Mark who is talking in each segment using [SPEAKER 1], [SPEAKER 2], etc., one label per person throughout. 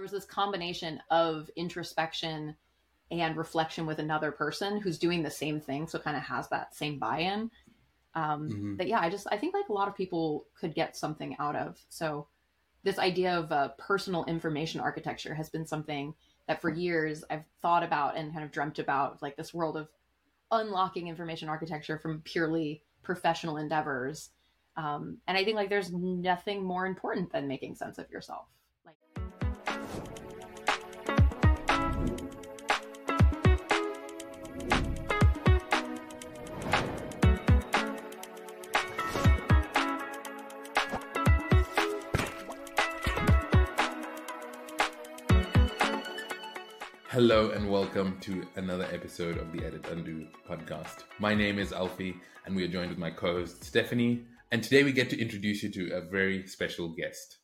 [SPEAKER 1] there was this combination of introspection and reflection with another person who's doing the same thing so kind of has that same buy-in. Um mm-hmm. but yeah i just i think like a lot of people could get something out of. So this idea of uh, personal information architecture has been something that for years i've thought about and kind of dreamt about like this world of unlocking information architecture from purely professional endeavors. Um, and i think like there's nothing more important than making sense of yourself
[SPEAKER 2] Hello and welcome to another episode of the Edit Undo podcast. My name is Alfi and we are joined with my co-host Stephanie and today we get to introduce you to a very special guest.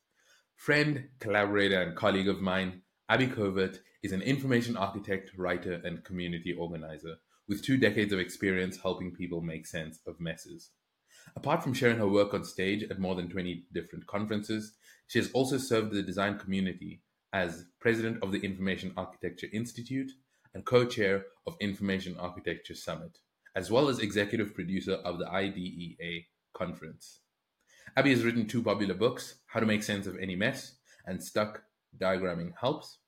[SPEAKER 2] Friend, collaborator and colleague of mine, Abby Covert is an information architect, writer and community organizer with two decades of experience helping people make sense of messes. Apart from sharing her work on stage at more than 20 different conferences, she has also served the design community as president of the Information Architecture Institute and co chair of Information Architecture Summit, as well as executive producer of the IDEA conference. Abby has written two popular books How to Make Sense of Any Mess and Stuck Diagramming Helps.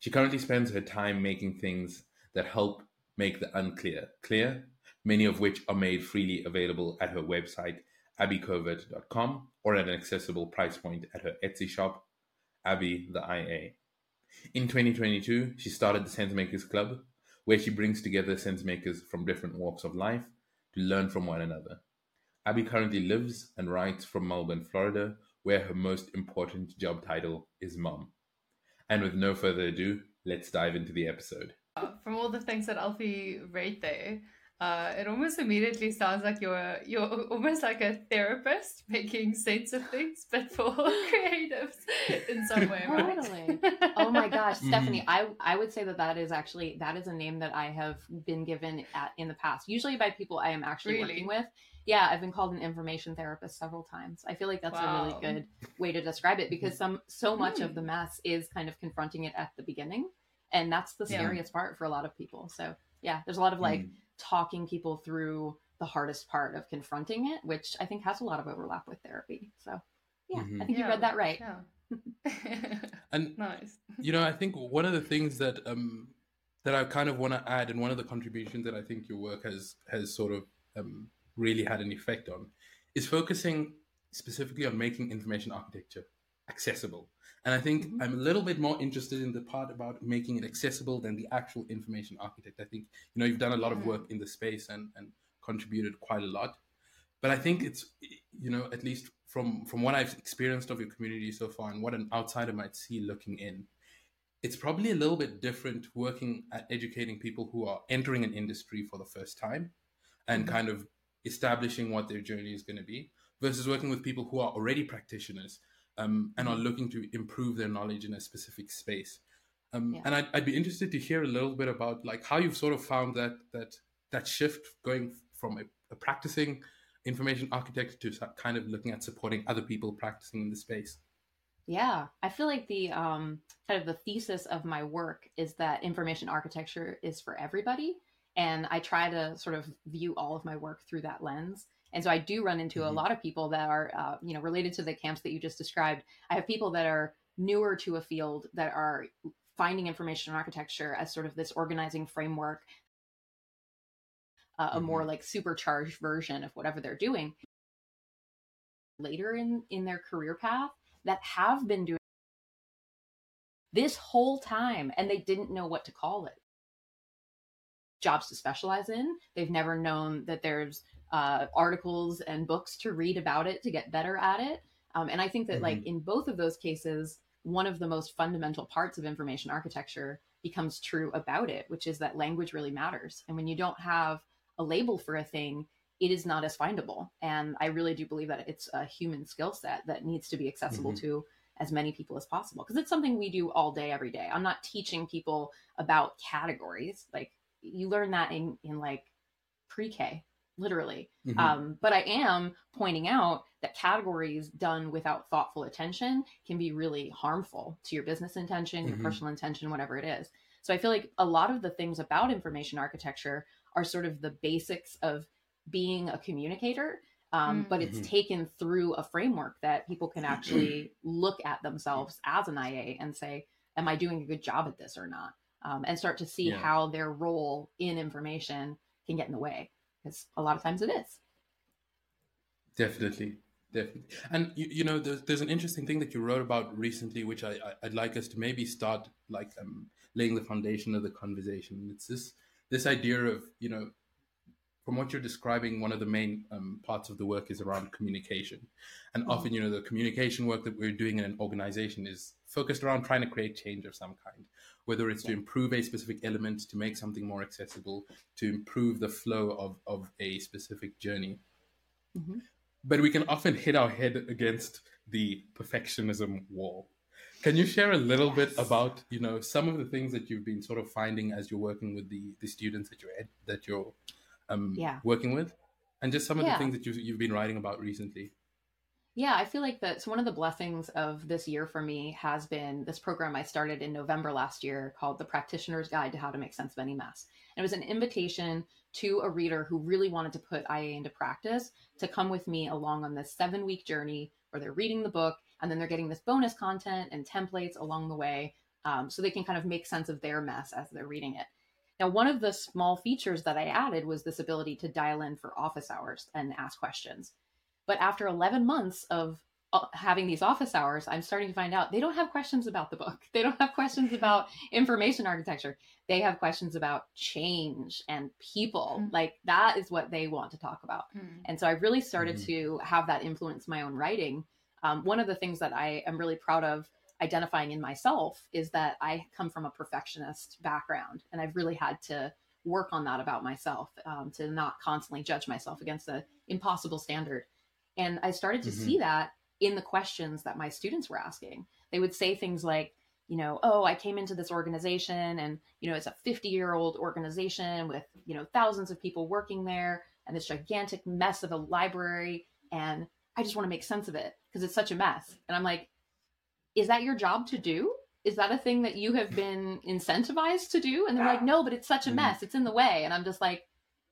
[SPEAKER 2] She currently spends her time making things that help make the unclear clear, many of which are made freely available at her website, abbycovert.com, or at an accessible price point at her Etsy shop, Abby the IA. In 2022, she started the Sensemakers Club, where she brings together sensemakers from different walks of life to learn from one another. Abby currently lives and writes from Melbourne, Florida, where her most important job title is mom. And with no further ado, let's dive into the episode.
[SPEAKER 3] From all the things that Alfi read there, uh, it almost immediately sounds like you're you're almost like a therapist making sense of things, but for creatives in some way.
[SPEAKER 1] Totally. oh my gosh, mm-hmm. Stephanie, I I would say that that is actually that is a name that I have been given at, in the past, usually by people I am actually really? working with. Yeah, I've been called an information therapist several times. I feel like that's wow. a really good way to describe it because some so much mm. of the mess is kind of confronting it at the beginning, and that's the scariest yeah. part for a lot of people. So yeah, there's a lot of like. Mm talking people through the hardest part of confronting it, which I think has a lot of overlap with therapy. So, yeah, mm-hmm. I think yeah, you read that right.
[SPEAKER 4] Yeah. and nice. You know, I think one of the things that um that I kind of want to add, and one of the contributions that I think your work has has sort of um, really had an effect on, is focusing specifically on making information architecture accessible. And I think mm-hmm. I'm a little bit more interested in the part about making it accessible than the actual information architect. I think, you know, you've done a lot of work in the space and, and contributed quite a lot. But I think it's, you know, at least from, from what I've experienced of your community so far and what an outsider might see looking in, it's probably a little bit different working at educating people who are entering an industry for the first time and mm-hmm. kind of establishing what their journey is going to be versus working with people who are already practitioners um, and are mm-hmm. looking to improve their knowledge in a specific space. Um, yeah. And I'd, I'd, be interested to hear a little bit about like how you've sort of found that that that shift going from a, a practicing information architect to kind of looking at supporting other people practicing in the space.
[SPEAKER 1] Yeah, I feel like the um, kind of the thesis of my work is that information architecture is for everybody, and I try to sort of view all of my work through that lens. And so I do run into mm-hmm. a lot of people that are, uh, you know, related to the camps that you just described. I have people that are newer to a field that are finding information architecture as sort of this organizing framework, uh, mm-hmm. a more like supercharged version of whatever they're doing. Later in in their career path, that have been doing this whole time, and they didn't know what to call it jobs to specialize in. They've never known that there's uh, articles and books to read about it to get better at it. Um, and I think that, mm-hmm. like, in both of those cases, one of the most fundamental parts of information architecture becomes true about it, which is that language really matters. And when you don't have a label for a thing, it is not as findable. And I really do believe that it's a human skill set that needs to be accessible mm-hmm. to as many people as possible because it's something we do all day, every day. I'm not teaching people about categories. Like, you learn that in, in like pre K literally. Mm-hmm. Um, but I am pointing out that categories done without thoughtful attention can be really harmful to your business intention, your mm-hmm. personal intention, whatever it is. So I feel like a lot of the things about information architecture are sort of the basics of being a communicator. Um, mm-hmm. But it's mm-hmm. taken through a framework that people can actually look at themselves as an IA and say, Am I doing a good job at this or not? Um, and start to see yeah. how their role in information can get in the way because a lot of times it is.
[SPEAKER 4] Definitely, definitely. And you, you know, there's, there's an interesting thing that you wrote about recently, which I, I would like us to maybe start like um, laying the foundation of the conversation. It's this this idea of you know from what you're describing, one of the main um, parts of the work is around communication. And mm-hmm. often, you know, the communication work that we're doing in an organization is focused around trying to create change of some kind, whether it's to improve a specific element, to make something more accessible, to improve the flow of, of a specific journey. Mm-hmm. But we can often hit our head against the perfectionism wall. Can you share a little yes. bit about, you know, some of the things that you've been sort of finding as you're working with the, the students that you're that you're um, yeah. working with, and just some of yeah. the things that you've, you've been writing about recently.
[SPEAKER 1] Yeah, I feel like that's one of the blessings of this year for me has been this program I started in November last year called The Practitioner's Guide to How to Make Sense of Any Mess. And it was an invitation to a reader who really wanted to put IA into practice to come with me along on this seven week journey where they're reading the book and then they're getting this bonus content and templates along the way um, so they can kind of make sense of their mess as they're reading it. Now, one of the small features that I added was this ability to dial in for office hours and ask questions. But after 11 months of uh, having these office hours, I'm starting to find out they don't have questions about the book. They don't have questions about information architecture. They have questions about change and people. Mm-hmm. Like that is what they want to talk about. Mm-hmm. And so I really started mm-hmm. to have that influence my own writing. Um, one of the things that I am really proud of identifying in myself is that I come from a perfectionist background, and I've really had to work on that about myself um, to not constantly judge myself against an impossible standard. And I started to mm-hmm. see that in the questions that my students were asking. They would say things like, you know, oh, I came into this organization and, you know, it's a 50 year old organization with, you know, thousands of people working there and this gigantic mess of a library. And I just want to make sense of it because it's such a mess. And I'm like, is that your job to do? Is that a thing that you have been incentivized to do? And they're like, no, but it's such a mm-hmm. mess. It's in the way. And I'm just like,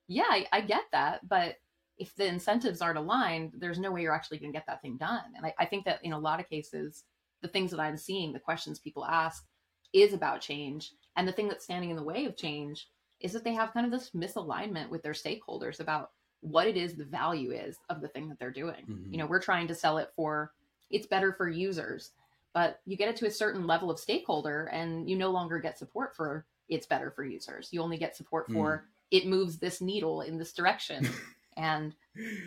[SPEAKER 1] yeah, I, I get that. But if the incentives aren't aligned, there's no way you're actually going to get that thing done. And I, I think that in a lot of cases, the things that I'm seeing, the questions people ask, is about change. And the thing that's standing in the way of change is that they have kind of this misalignment with their stakeholders about what it is the value is of the thing that they're doing. Mm-hmm. You know, we're trying to sell it for it's better for users but you get it to a certain level of stakeholder and you no longer get support for it's better for users you only get support for mm. it moves this needle in this direction and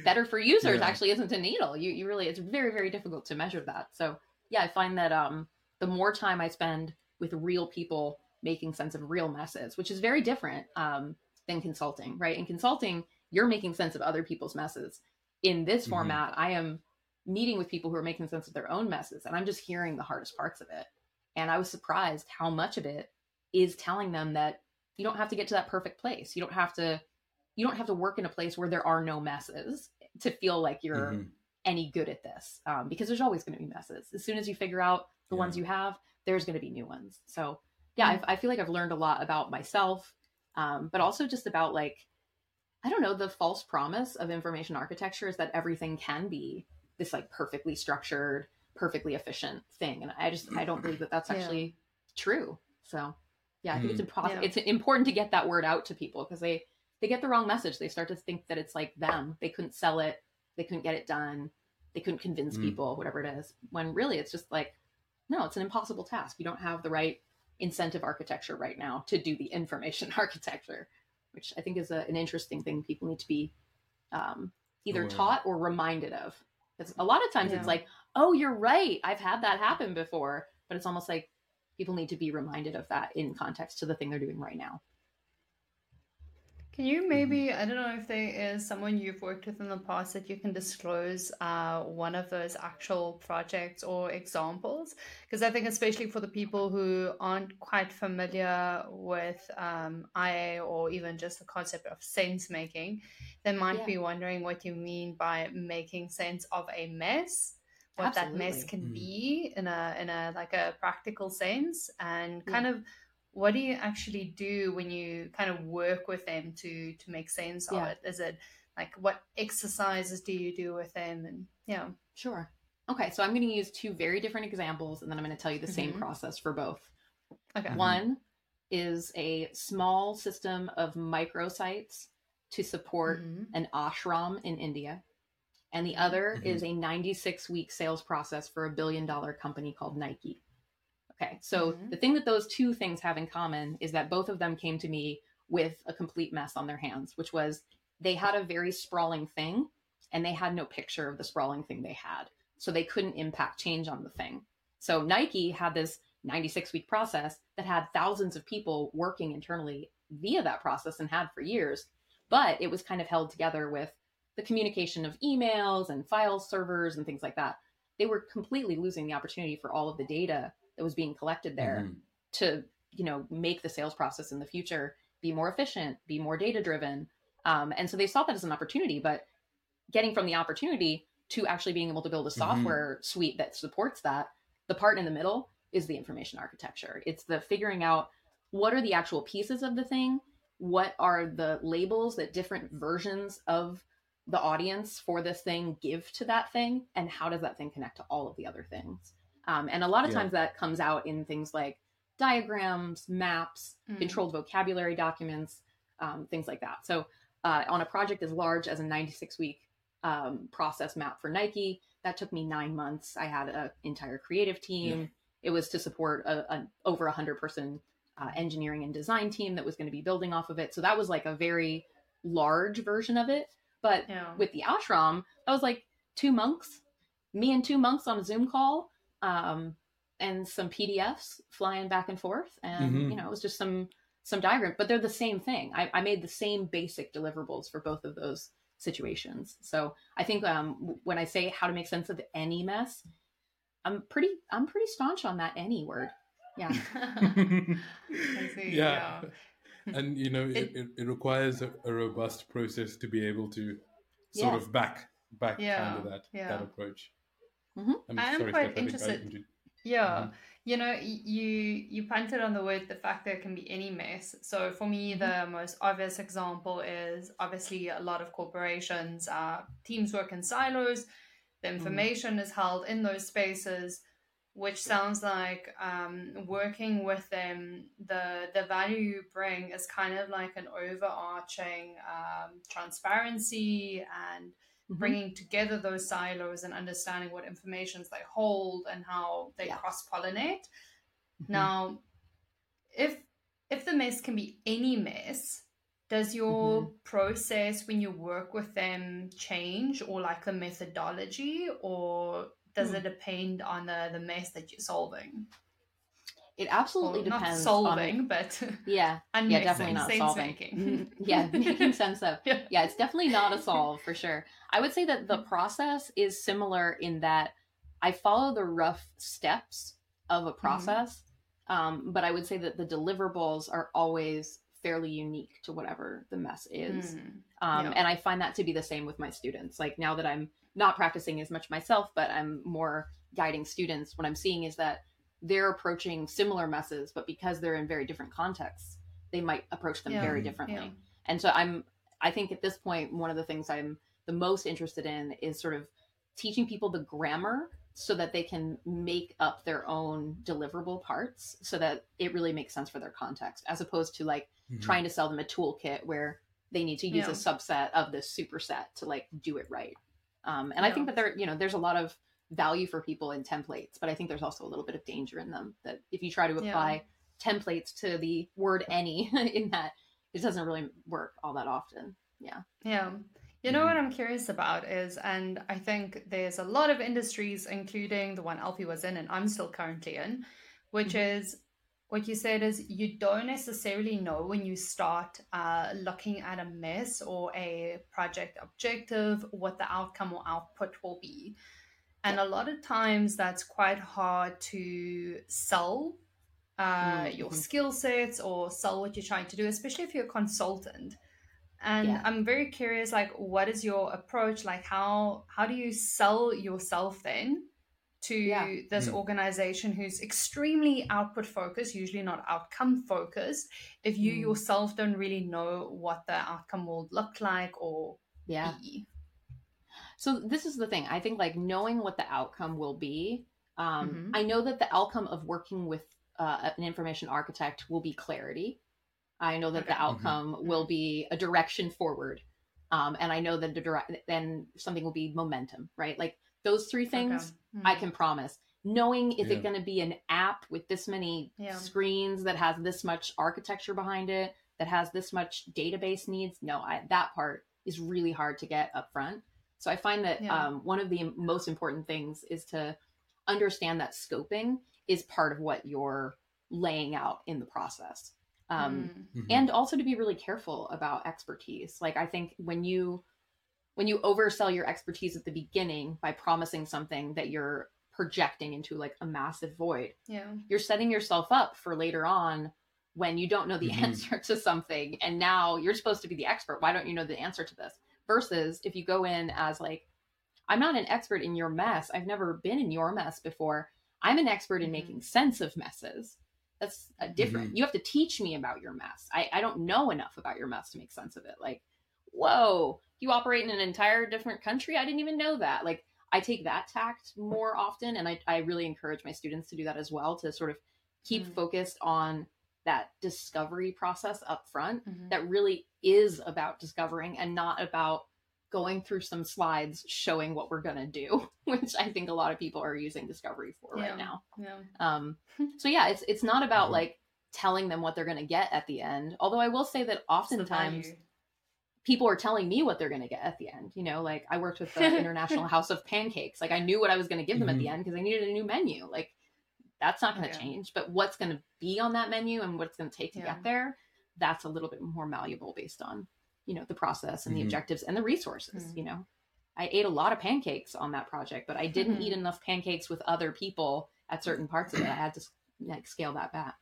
[SPEAKER 1] better for users yeah. actually isn't a needle. You, you really it's very very difficult to measure that. So yeah i find that um the more time i spend with real people making sense of real messes which is very different um than consulting right? In consulting you're making sense of other people's messes. In this mm-hmm. format i am meeting with people who are making sense of their own messes and i'm just hearing the hardest parts of it. And i was surprised how much of it is telling them that you don't have to get to that perfect place. You don't have to you don't have to work in a place where there are no messes to feel like you're mm-hmm. any good at this um, because there's always going to be messes as soon as you figure out the yeah. ones you have there's going to be new ones so yeah mm-hmm. I, I, feel like i've learned a lot about myself um, but also just about like i don't know the false promise of information architecture is that everything can be this like perfectly structured, perfectly efficient thing. And I just I don't believe that that's actually yeah. true. So yeah, I think mm. it's impossible. Yeah. It's important to get that word out to people because they they get the wrong message. They start to think that it's like them. They couldn't sell it. They couldn't get it done. They couldn't convince mm. people, whatever it is. When really it's just like, no, it's an impossible task. You don't have the right incentive architecture right now to do the information architecture, which I think is a, an interesting thing people need to be um, either oh, taught or reminded of. Because a lot of times yeah. it's like, oh, you're right. I've had that happen before. But it's almost like people need to be reminded of that in context to the thing they're doing right now.
[SPEAKER 3] Can you maybe, I don't know if there is someone you've worked with in the past that you can disclose uh, one of those actual projects or examples? Because I think, especially for the people who aren't quite familiar with um, IA or even just the concept of sense making, they might yeah. be wondering what you mean by making sense of a mess what Absolutely. that mess can mm. be in a in a like a practical sense and kind yeah. of what do you actually do when you kind of work with them to to make sense yeah. of it is it like what exercises do you do with them and yeah
[SPEAKER 1] sure okay so i'm going to use two very different examples and then i'm going to tell you the mm-hmm. same process for both okay mm-hmm. one is a small system of microsites to support mm-hmm. an ashram in india and the other mm-hmm. is a 96 week sales process for a billion dollar company called nike Okay, so mm-hmm. the thing that those two things have in common is that both of them came to me with a complete mess on their hands, which was they had a very sprawling thing and they had no picture of the sprawling thing they had. So they couldn't impact change on the thing. So Nike had this 96 week process that had thousands of people working internally via that process and had for years, but it was kind of held together with the communication of emails and file servers and things like that. They were completely losing the opportunity for all of the data that was being collected there mm-hmm. to you know make the sales process in the future be more efficient be more data driven um, and so they saw that as an opportunity but getting from the opportunity to actually being able to build a mm-hmm. software mm-hmm. suite that supports that the part in the middle is the information architecture it's the figuring out what are the actual pieces of the thing what are the labels that different versions of the audience for this thing give to that thing and how does that thing connect to all of the other things um, and a lot of yeah. times that comes out in things like diagrams, maps, mm. controlled vocabulary documents, um, things like that. So uh, on a project as large as a 96 week um, process map for Nike, that took me nine months. I had an entire creative team. Yeah. It was to support a, a over a hundred person uh, engineering and design team that was going to be building off of it. So that was like a very large version of it. But yeah. with the ashram, that was like two monks, me and two monks on a Zoom call um, and some PDFs flying back and forth, and mm-hmm. you know, it was just some some diagrams, but they're the same thing. I, I, made the same basic deliverables for both of those situations. So I think um, when I say how to make sense of any mess, I'm pretty I'm pretty staunch on that any word. Yeah.
[SPEAKER 4] yeah. yeah. and you know, it, it, it requires a, a, robust process to be able to sort yeah. of back back yeah. kind of that that approach.
[SPEAKER 3] Mm-hmm. I am sorry, quite Steph, interested. Yeah, mm-hmm. you know, you you punted on the word the fact that it can be any mess. So for me, mm-hmm. the most obvious example is obviously a lot of corporations, uh, teams work in silos. The mm-hmm. information is held in those spaces, which sounds like um, working with them. the The value you bring is kind of like an overarching um, transparency and mm-hmm. bringing together those silos and understanding what informations they hold and how they yeah. cross pollinate. Mm-hmm. Now, if if the mess can be any mess, does your mm-hmm. process when you work with them change or like the methodology or does mm. it depend on the, the mess that you're solving?
[SPEAKER 1] It absolutely well, depends.
[SPEAKER 3] Not solving, on, but
[SPEAKER 1] yeah, yeah, definitely not solving. Making. Mm, yeah, making sense of. Yeah. yeah, it's definitely not a solve for sure. I would say that the mm-hmm. process is similar in that I follow the rough steps of a mm-hmm. process, mm-hmm. um, but I would say that the deliverables are always fairly unique to whatever the mess is. Mm, um, yeah. And I find that to be the same with my students. Like now that I'm not practicing as much myself, but I'm more guiding students, what I'm seeing is that they're approaching similar messes, but because they're in very different contexts, they might approach them yeah, very differently. Yeah. And so I'm, I think at this point, one of the things I'm the most interested in is sort of teaching people the grammar so that they can make up their own deliverable parts so that it really makes sense for their context as opposed to like mm-hmm. trying to sell them a toolkit where they need to use yeah. a subset of this superset to like do it right um, and yeah. i think that there you know there's a lot of value for people in templates, but I think there's also a little bit of danger in them that if you try to apply yeah. templates to the word any in that, it doesn't really work all that often. Yeah.
[SPEAKER 3] Yeah. You know what I'm curious about is, and I think there's a lot of industries, including the one Alfi was in and I'm still currently in, which mm-hmm. is what you said is you don't necessarily know when you start uh, looking at a mess or a project objective what the outcome or output will be. And a lot of times that's quite hard to sell uh, mm-hmm. your skill sets or sell what you're trying to do, especially if you're a consultant. And yeah. I'm very curious, like, what is your approach? Like, how how do you sell yourself then to yeah. this mm. organization who's extremely output focused, usually not outcome focused, if you mm. yourself don't really know what the outcome will look like or yeah. Be.
[SPEAKER 1] So this is the thing. I think like knowing what the outcome will be. Um, mm-hmm. I know that the outcome of working with uh, an information architect will be clarity. I know that okay. the mm-hmm. outcome mm-hmm. will be a direction forward. Um, and I know that the direct then something will be momentum, right? Like those three things okay. mm-hmm. I can promise. Knowing is yeah. it going to be an app with this many yeah. screens that has this much architecture behind it, that has this much database needs? No, I, that part is really hard to get up front. So I find that yeah. um, one of the most important things is to understand that scoping is part of what you're laying out in the process. Um, mm. mm-hmm. And also to be really careful about expertise. Like I think when you when you oversell your expertise at the beginning by promising something that you're projecting into like a massive void
[SPEAKER 3] yeah
[SPEAKER 1] you're setting yourself up for later on when you don't know the mm-hmm. answer to something and now you're supposed to be the expert why don't you know the answer to this versus if you go in as like i'm not an expert in your mess i've never been in your mess before i'm an expert in mm-hmm. making sense of messes that's a different mm-hmm. you have to teach me about your mess I, I don't know enough about your mess to make sense of it like whoa you operate in an entire different country. I didn't even know that. Like I take that tact more often, and I, I really encourage my students to do that as well to sort of keep mm-hmm. focused on that discovery process up front mm-hmm. that really is about discovering and not about going through some slides showing what we're going to do which i think a lot of people are using discovery for yeah. right now
[SPEAKER 3] yeah.
[SPEAKER 1] um so yeah it's it's not about mm-hmm. like telling them what they're going to get at the end although i will say that oftentimes people are telling me what they're going to get at the end. You know, like I worked with the International House of Pancakes. Like I knew what I was going to give them mm-hmm. at the mm-hmm. end because I needed a new menu. Like that's not going to okay. change, but what's going to be on that menu and what it's going to take to yeah. get there, that's a little bit more malleable based on, you know, the process and mm-hmm. the objectives and the resources, mm-hmm. you know. I ate a lot of pancakes on that project, but I didn't eat mm-hmm. enough pancakes with other people at certain parts of it. I had to like scale that back.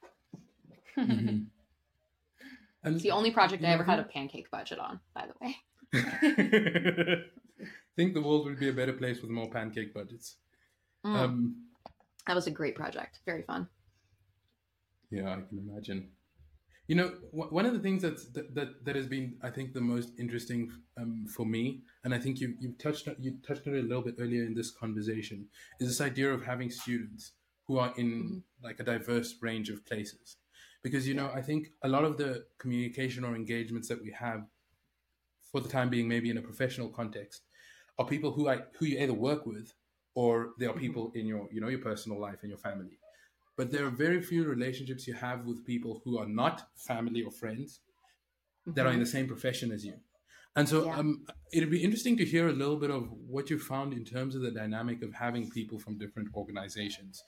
[SPEAKER 1] Mm-hmm. And it's the only project I ever had a pancake budget on, by the way.
[SPEAKER 4] I think the world would be a better place with more pancake budgets.
[SPEAKER 1] Mm. Um, that was a great project. Very fun.
[SPEAKER 4] Yeah, I can imagine. You know, one of the things that's, that, that that has been, I think, the most interesting um, for me, and I think you you touched on, you touched on it a little bit earlier in this conversation, is this idea of having students who are in mm-hmm. like a diverse range of places because you know i think a lot of the communication or engagements that we have for the time being maybe in a professional context are people who i who you either work with or there are mm-hmm. people in your you know your personal life and your family but there are very few relationships you have with people who are not family or friends mm-hmm. that are in the mm-hmm. same profession as you and so yeah. um, it'd be interesting to hear a little bit of what you found in terms of the dynamic of having people from different organizations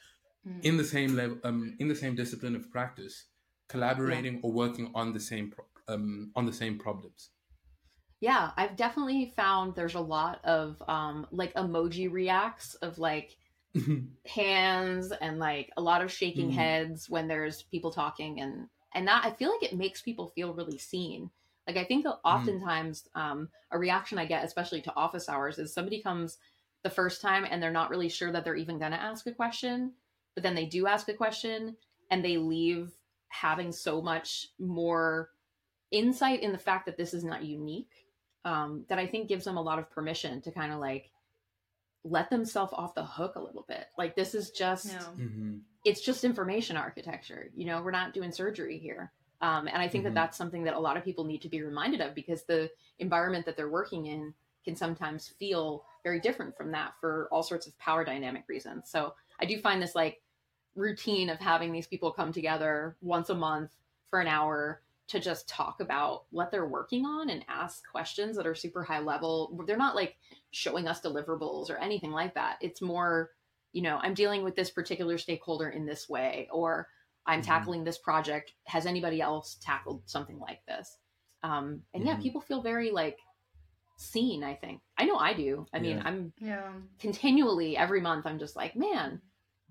[SPEAKER 4] mm. in the same level um, in the same discipline of practice collaborating yeah. or working on the same pro- um, on the same problems
[SPEAKER 1] yeah i've definitely found there's a lot of um, like emoji reacts of like hands and like a lot of shaking mm-hmm. heads when there's people talking and and that i feel like it makes people feel really seen like i think mm-hmm. oftentimes mm. um, a reaction i get especially to office hours is somebody comes the first time and they're not really sure that they're even going to ask a question but then they do ask a question and they leave having so much more insight in the fact that this is not unique um, that I think gives them a lot of permission to kind of like let themselves off the hook a little bit. Like this is just no. mm-hmm. it's just information architecture. You know, we're not doing surgery here. Um, and I think mm-hmm. that that's something that a lot of people need to be reminded of because the environment that they're working in can sometimes feel very different from that for all sorts of power dynamic reasons. So I do find this like routine of having these people come together once a month for an hour to just talk about what they're working on and ask questions that are super high level. They're not like showing us deliverables or anything like that. It's more, you know, I'm dealing with this particular stakeholder in this way, or I'm mm-hmm. tackling this project. Has anybody else tackled something like this? Um, and mm-hmm. yeah, people feel very like seen. I think I know I do. I mean, I'm
[SPEAKER 3] yeah
[SPEAKER 1] continually every month. I'm just like, man,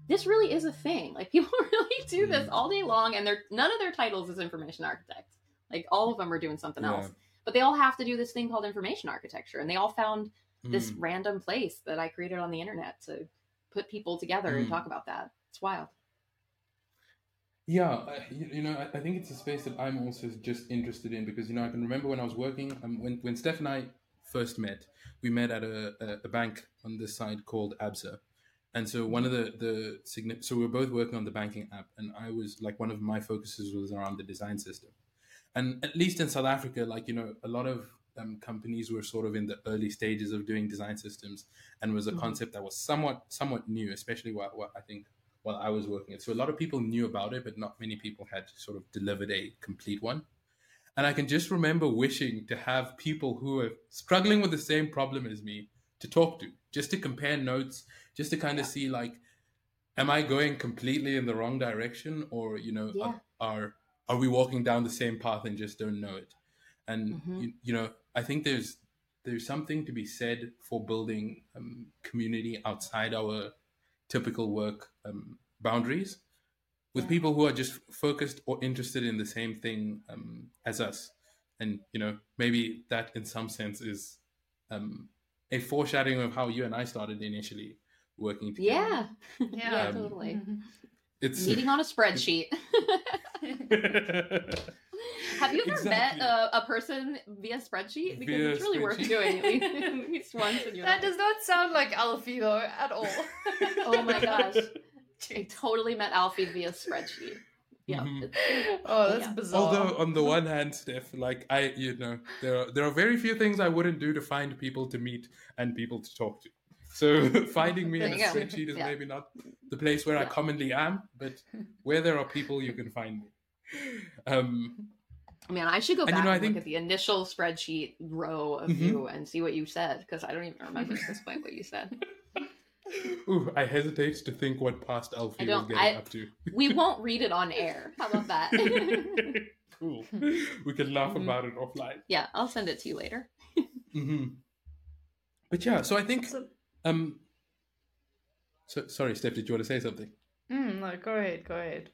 [SPEAKER 1] this really is a thing. Like people really do this all day long, and they're none of their titles is information architect. Like all of them are doing something yeah. else, but they all have to do this thing called information architecture, and they all found mm. this random place that I created on the internet to put people together mm. and talk about that. It's wild.
[SPEAKER 4] Yeah, you, know, I, think it's a space that I'm also just interested in because you know I can remember when I was working um, when when Steph and I first met, we met at a, a, a bank on this side called ABSA, and so one of the the so we were both working on the banking app, and I was like one of my focuses was around the design system, and at least in South Africa, like you know, a lot of um, companies were sort of in the early stages of doing design systems, and was a mm-hmm. concept that was somewhat somewhat new, especially what, what I think while I was working it. So a lot of people knew about it, but not many people had sort of delivered a complete one. And I can just remember wishing to have people who are struggling with the same problem as me to talk to, just to compare notes, just to kind of see like, am I going completely in the wrong direction, or you know, yeah. are, are, are we walking down the same path and just don't know it? And mm-hmm. you, you, know, I think there's there's something to be said for building um, community outside our typical work um, boundaries with people who are just focused or interested in the same thing um, as us and you know maybe that in some sense is um, a foreshadowing of how you and i started initially working
[SPEAKER 1] together yeah yeah um, totally
[SPEAKER 4] it's
[SPEAKER 1] meeting on a spreadsheet Have you ever exactly. met a, a, person via spreadsheet? Because via it's really spreadsheet. worth doing at least once in your
[SPEAKER 3] That
[SPEAKER 1] life.
[SPEAKER 3] does not sound like Alfi though at all.
[SPEAKER 1] oh my gosh. I totally met Alfi via spreadsheet. Yeah. Mm-hmm.
[SPEAKER 3] Oh, that's yeah. bizarre.
[SPEAKER 4] Although on the one hand, Steph, like I, you know, there are there are very few things I wouldn't do to find people to meet and people to talk to. So finding me in a spreadsheet is yeah. maybe not the place where yeah. I commonly am, but where there are people, you can find me. Um,
[SPEAKER 1] Man, I should go back and, you know, and think... look at the initial spreadsheet row of mm-hmm. you and see what you said because I don't even remember at this point what you said.
[SPEAKER 4] Ooh, I hesitate to think what past Alfi was getting I, up to.
[SPEAKER 1] we won't read it on air. How about that?
[SPEAKER 4] cool. We can laugh mm-hmm. about it offline.
[SPEAKER 1] Yeah, I'll send it to you later.
[SPEAKER 4] mm-hmm. But yeah, so I think. So, um. So sorry, Steph. Did you want to say something?
[SPEAKER 3] Mm, no, go ahead. Go ahead.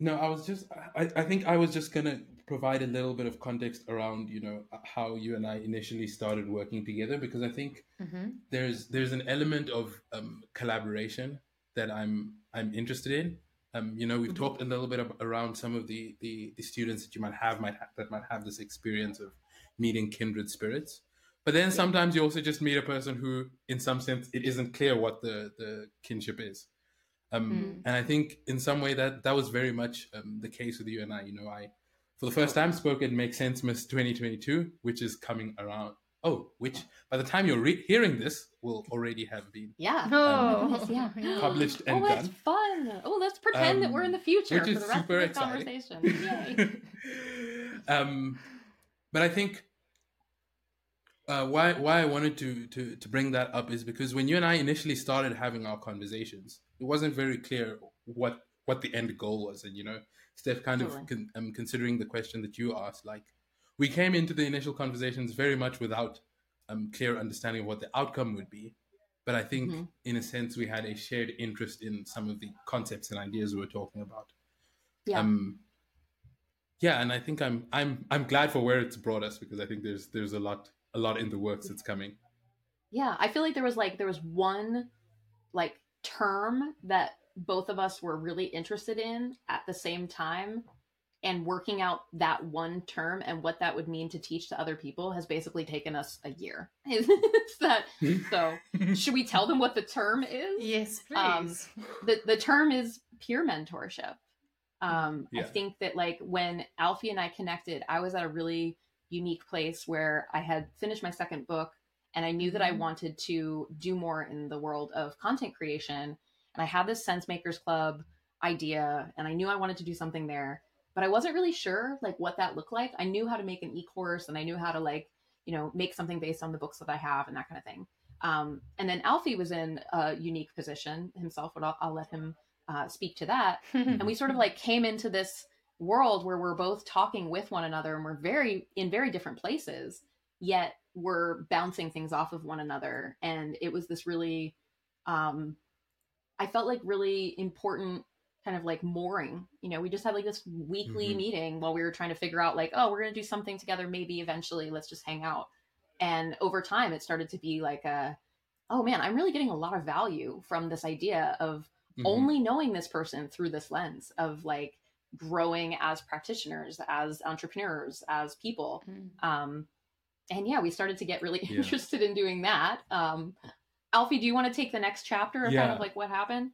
[SPEAKER 4] No, I was just. I, I think I was just gonna provide a little bit of context around you know how you and I initially started working together because I think mm-hmm. there's there's an element of um, collaboration that I'm I'm interested in. Um, you know, we've mm-hmm. talked a little bit around some of the, the, the students that you might have might ha- that might have this experience of meeting kindred spirits. But then sometimes you also just meet a person who, in some sense, it isn't clear what the, the kinship is. Um, mm. And I think in some way that that was very much um, the case with you and I. You know, I for the first time spoken makes Sense Miss 2022, which is coming around. Oh, which by the time you're re- hearing this will already have been
[SPEAKER 1] yeah,
[SPEAKER 3] um,
[SPEAKER 1] oh, yeah.
[SPEAKER 4] published and
[SPEAKER 1] oh,
[SPEAKER 4] that's
[SPEAKER 1] done. fun. Oh, let's pretend um, that we're in the future for the rest of the exciting. conversation.
[SPEAKER 4] um, but I think uh, why why I wanted to, to to bring that up is because when you and I initially started having our conversations, it wasn't very clear what what the end goal was, and you know, Steph, kind totally. of con- um, considering the question that you asked, like we came into the initial conversations very much without um clear understanding of what the outcome would be, but I think mm-hmm. in a sense we had a shared interest in some of the concepts and ideas we were talking about.
[SPEAKER 1] Yeah. Um,
[SPEAKER 4] yeah, and I think I'm I'm I'm glad for where it's brought us because I think there's there's a lot a lot in the works that's coming.
[SPEAKER 1] Yeah, I feel like there was like there was one like term that both of us were really interested in at the same time and working out that one term and what that would mean to teach to other people has basically taken us a year. that so should we tell them what the term is?
[SPEAKER 3] Yes, um, please.
[SPEAKER 1] Um, the the term is peer mentorship. Um, yeah. I think that like when Alfi and I connected, I was at a really unique place where I had finished my second book and I knew that I mm-hmm. wanted to do more in the world of content creation. And I had this Sensemakers Club idea, and I knew I wanted to do something there, but I wasn't really sure like what that looked like. I knew how to make an e-course, and I knew how to like you know make something based on the books that I have and that kind of thing. Um, and then Alfi was in a unique position himself, but I'll, I'll let him uh, speak to that. and we sort of like came into this world where we're both talking with one another and we're very in very different places, yet we're bouncing things off of one another. And it was this really, um, I felt like really important kind of like mooring. You know, we just had like this weekly mm-hmm. meeting while we were trying to figure out like, oh, we're gonna do something together. Maybe eventually, let's just hang out. And over time, it started to be like a, oh man, I'm really getting a lot of value from this idea of mm-hmm. only knowing this person through this lens of like growing as practitioners, as entrepreneurs, as people. Mm. Um, and yeah, we started to get really yeah. interested in doing that. Um, Alfi, do you want to take the next chapter of yeah. kind of like what happened?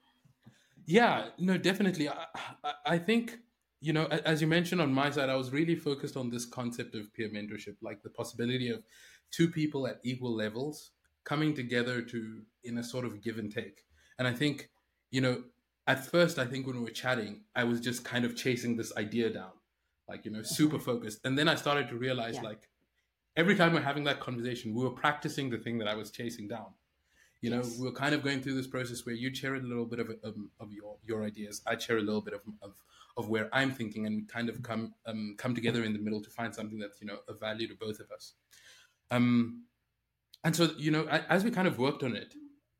[SPEAKER 4] Yeah, no, definitely. I, I, I think you know, as you mentioned on my side, I was really focused on this concept of peer mentorship, like the possibility of two people at equal levels coming together to in a sort of give and take. And I think, you know, at first, I think when we were chatting, I was just kind of chasing this idea down, like you know, super mm-hmm. focused. And then I started to realize, yeah. like, every time we're having that conversation, we were practicing the thing that I was chasing down. You know, yes. we are kind of going through this process where you share a little bit of um, of your your ideas, I share a little bit of, of of where I'm thinking, and we kind of come um, come together in the middle to find something that's you know of value to both of us. Um, and so you know, as we kind of worked on it,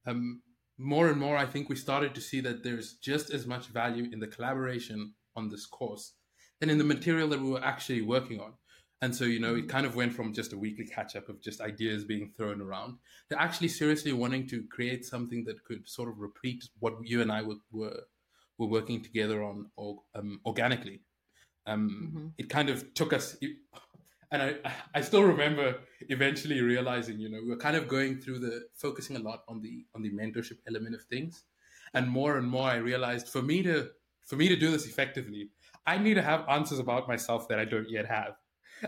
[SPEAKER 4] um, more and more, I think we started to see that there's just as much value in the collaboration on this course than in the material that we were actually working on. And so, you know, it kind of went from just a weekly catch up of just ideas being thrown around to actually seriously wanting to create something that could sort of repeat what you and I were were, were working together on or, um, organically. Um, mm-hmm. It kind of took us, and I I still remember eventually realizing, you know, we were kind of going through the focusing a lot on the on the mentorship element of things, and more and more I realized for me to for me to do this effectively, I need to have answers about myself that I don't yet have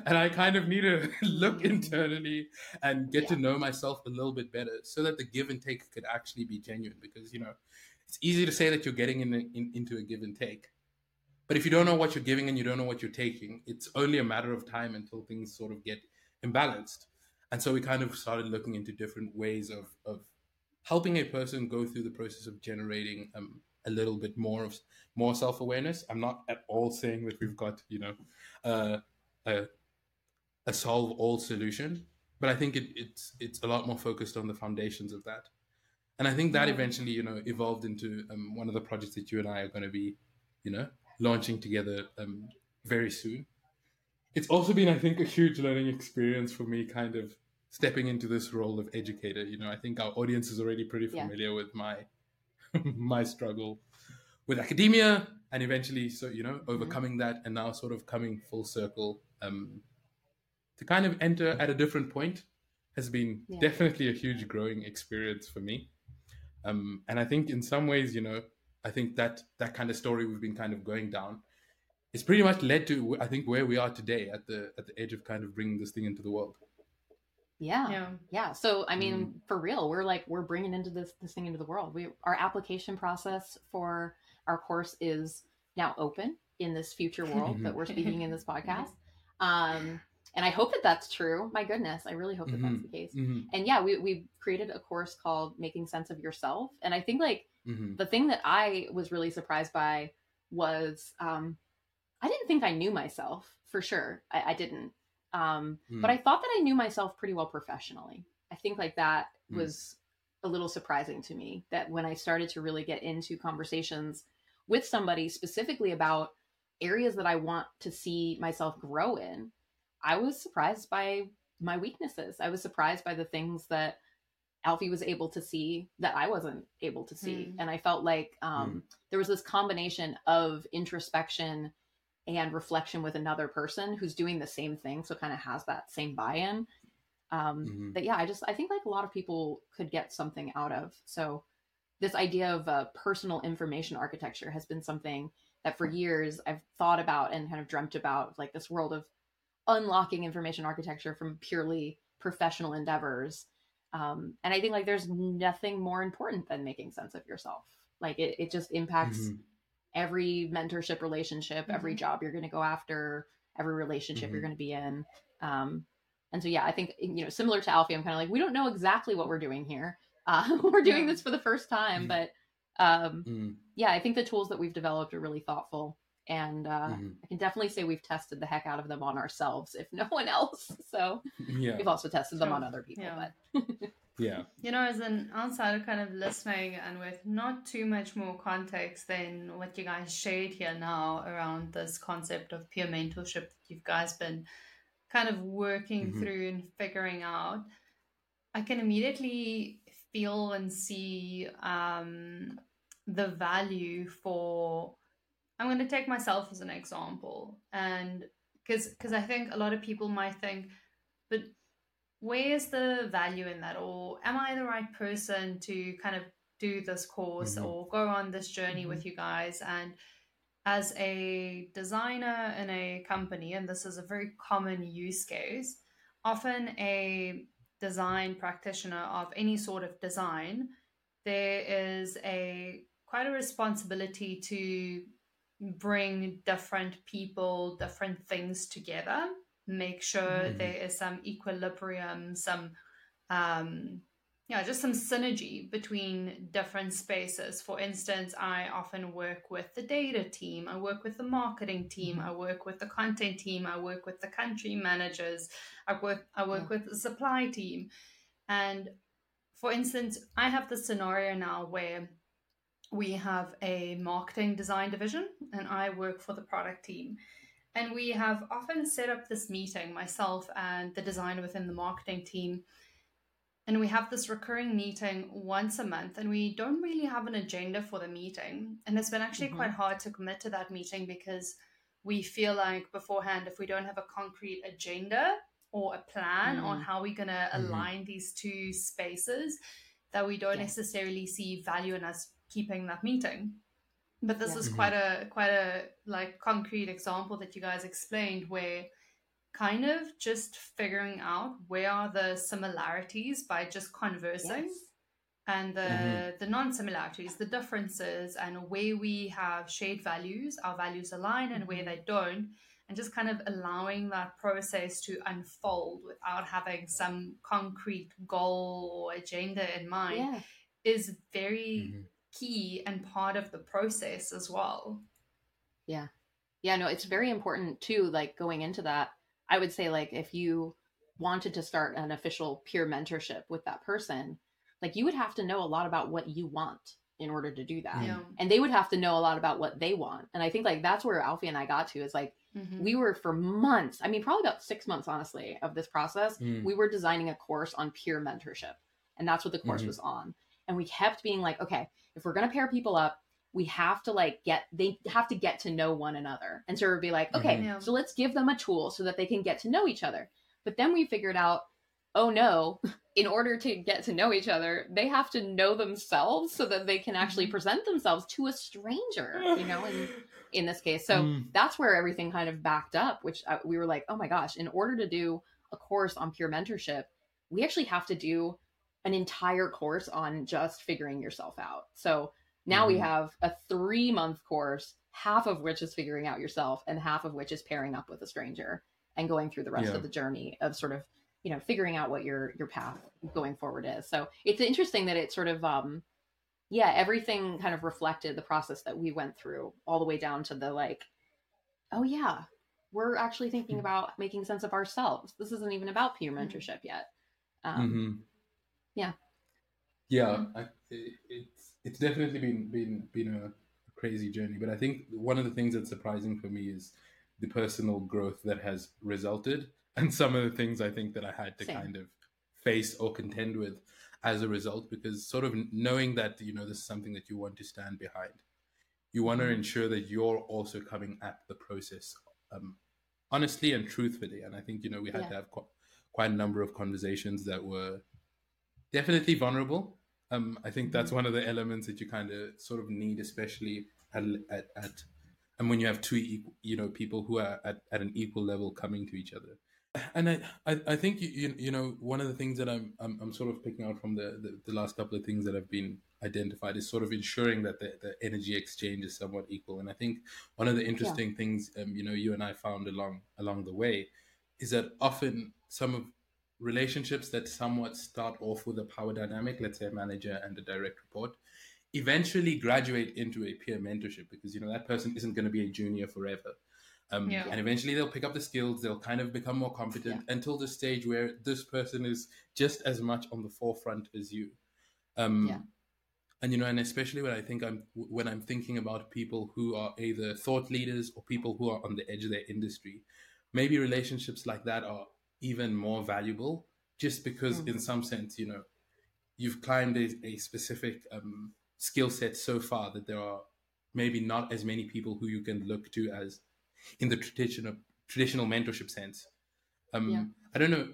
[SPEAKER 4] and I kind of need to look mm-hmm. internally and get yeah. to know myself a little bit better so that the give and take could actually be genuine because you know it's easy to say that you're getting in, in, into a give and take but if you don't know what you're giving and you don't know what you're taking it's only a matter of time until things sort of get imbalanced and so we kind of started looking into different ways of, of helping a person go through the process of generating um, a little bit more of more self-awareness i'm not at all saying that we've got you know uh, a a solve all solution, but I think it, it's it's a lot more focused on the foundations of that. And I think that eventually, you know, evolved into um, one of the projects that you and I are going to be, you know, launching together um, very soon. It's also been, I think, a huge learning experience for me, kind of stepping into this role of educator. You know, I think our audience is already pretty familiar yeah. with my my struggle with academia, and eventually, so you know, mm-hmm. overcoming mm-hmm. that, and now sort of coming full circle um, to kind of enter at a different point has been yeah. definitely a huge growing experience for me. Um, and I think in some ways, you know, I think that that kind of story we've been kind of going down it's pretty much led to I think where we are today at the at the edge of kind of bringing this thing into the world.
[SPEAKER 1] Yeah. Yeah. yeah. So I mean, mm. for real, we're like we're bringing into this this thing into the world. We our application process for our course is now open in this future world that we're speaking in this podcast. Um, and I hope that that's true. My goodness, I really hope that mm-hmm. that's the case. Mm-hmm. And yeah, we we created a course called Making Sense of Yourself, and I think like mm-hmm. the thing that I was really surprised by was um, I didn't think I knew myself for sure. I, I didn't, um, but I mm. thought that I knew myself pretty well professionally. I think like that mm. was a little surprising to me that when I started to really get into conversations with somebody specifically about areas that I want to see myself grow in I was surprised by my weaknesses. I was surprised by the things that Alfi was able to see that I wasn't able to see. Mm. And I felt like um, mm. there was this combination of introspection and reflection with another person who's doing the same thing. So kind of has that same buy in. Um, mm-hmm. But yeah, I just, I think like a lot of people could get something out of. So this idea of uh, personal information architecture has been something that for years I've thought about and kind of dreamt about, like this world of unlocking information architecture from purely professional endeavors. Um, and I think like there's nothing more important than making sense of yourself. Like it, it just impacts mm-hmm. every mentorship relationship, mm-hmm. every job you're going to go after, every relationship mm-hmm. you're going to be in. Um, and so, yeah, I think, you know, similar to Alfi, I'm kind of like, we don't know exactly what we're doing here. Uh, we're doing this for the first time, mm-hmm. but Um, mm. Yeah, I think the tools that we've developed are really thoughtful. And uh, mm-hmm. I can definitely say we've tested the heck out of them on ourselves, if no one else. So yeah. we've also tested them on other people. Yeah. But
[SPEAKER 4] yeah.
[SPEAKER 3] You know, as an outsider kind of listening and with not too much more context than what you guys shared here now around this concept of peer mentorship that you guys been kind of working mm-hmm. through and figuring out, I can immediately feel and see um, the value for. I'm going to take myself as an example, and because because I think a lot of people might think, but where's the value in that, or am I the right person to kind of do this course mm-hmm. or go on this journey mm-hmm. with you guys and as a designer in a company, and this is a very common use case, often a design practitioner of any sort of design, there is a quite a responsibility to bring different people, different things together, make sure mm-hmm. there is some equilibrium, some um, yeah, just some synergy between different spaces. For instance, I often work with the data team, I work with the marketing team, mm-hmm. I work with the content team, I work with the country managers, I work I work yeah. with the supply team. And for instance, I have the scenario now where we have a marketing design division and I work for the product team. And we have often set up this meeting, myself and the designer within the marketing team and we have this recurring meeting once a month and we don't really have an agenda for the meeting and it's been actually mm-hmm. quite hard to commit to that meeting because we feel like beforehand if we don't have a concrete agenda or a plan mm-hmm. on how we're going to mm-hmm. align these two spaces that we don't yeah. necessarily see value in us keeping that meeting but this yeah. is quite mm-hmm. a quite a like concrete example that you guys explained where kind of just figuring out where are the similarities by just conversing yes. and the mm-hmm. the non-similarities the differences and where we have shared values our values align and where mm-hmm. they don't and just kind of allowing that process to unfold without having some concrete goal or agenda in mind yeah. is very mm-hmm. Key and part of the process as well
[SPEAKER 1] yeah yeah no it's very important too like going into that I would say like if you wanted to start an official peer mentorship with that person, like you would have to know a lot about what you want in order to do that. Yeah. And they would have to know a lot about what they want. And I think like that's where Alfi and I got to is like mm-hmm. we were for months, I mean probably about 6 months honestly of this process, mm. we were designing a course on peer mentorship. And that's what the course mm-hmm. was on. And we kept being like, okay, if we're going to pair people up, we have to like get they have to get to know one another and sort of be like okay mm-hmm. so let's give them a tool so that they can get to know each other but then we figured out oh no in order to get to know each other they have to know themselves so that they can actually mm-hmm. present themselves to a stranger you know in, in this case so mm. that's where everything kind of backed up which uh, we were like oh my gosh in order to do a course on peer mentorship we actually have to do an entire course on just figuring yourself out so now mm-hmm. we have a three month course, half of which is figuring out yourself, and half of which is pairing up with a stranger and going through the rest yeah. of the journey of sort of you know figuring out what your your path going forward is. So it's interesting that it sort of um yeah everything kind of reflected the process that we went through all the way down to the like oh yeah we're actually thinking mm-hmm. about making sense of ourselves. This isn't even about peer mm-hmm. mentorship yet. Um, mm-hmm. Yeah.
[SPEAKER 4] Yeah, I, it, it's it's definitely been been been a crazy journey. But I think one of the things that's surprising for me is the personal growth that has resulted, and some of the things I think that I had to Same. kind of face or contend with as a result. Because sort of knowing that you know this is something that you want to stand behind, you want to mm-hmm. ensure that you're also coming at the process um, honestly and truthfully. And I think you know we had yeah. to have quite, quite a number of conversations that were definitely vulnerable um, I think that's one of the elements that you kind of sort of need, especially at, at, at and when you have two, you know, people who are at, at an equal level coming to each other. And I, I, I think you, you, you know, one of the things that I'm, I'm, I'm sort of picking out from the, the, the, last couple of things that have been identified is sort of ensuring that the, the energy exchange is somewhat equal. And I think one of the interesting yeah. things, um, you know, you and I found along along the way, is that often some of relationships that somewhat start off with a power dynamic, let's say a manager and a direct report, eventually graduate into a peer mentorship because you know that person isn't going to be a junior forever. Um, yeah. And eventually they'll pick up the skills, they'll kind of become more competent yeah. until the stage where this person is just as much on the forefront as you. Um, yeah. And you know, and especially when I think I'm when I'm thinking about people who are either thought leaders or people who are on the edge of their industry, maybe relationships like that are even more valuable, just because mm. in some sense, you know, you've climbed a, a specific um, skill set so far that there are maybe not as many people who you can look to as in the traditional traditional mentorship sense. Um, yeah. I don't know.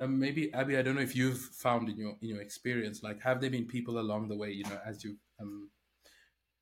[SPEAKER 4] Um, maybe Abby, I don't know if you've found in your in your experience, like, have there been people along the way, you know, as you've um,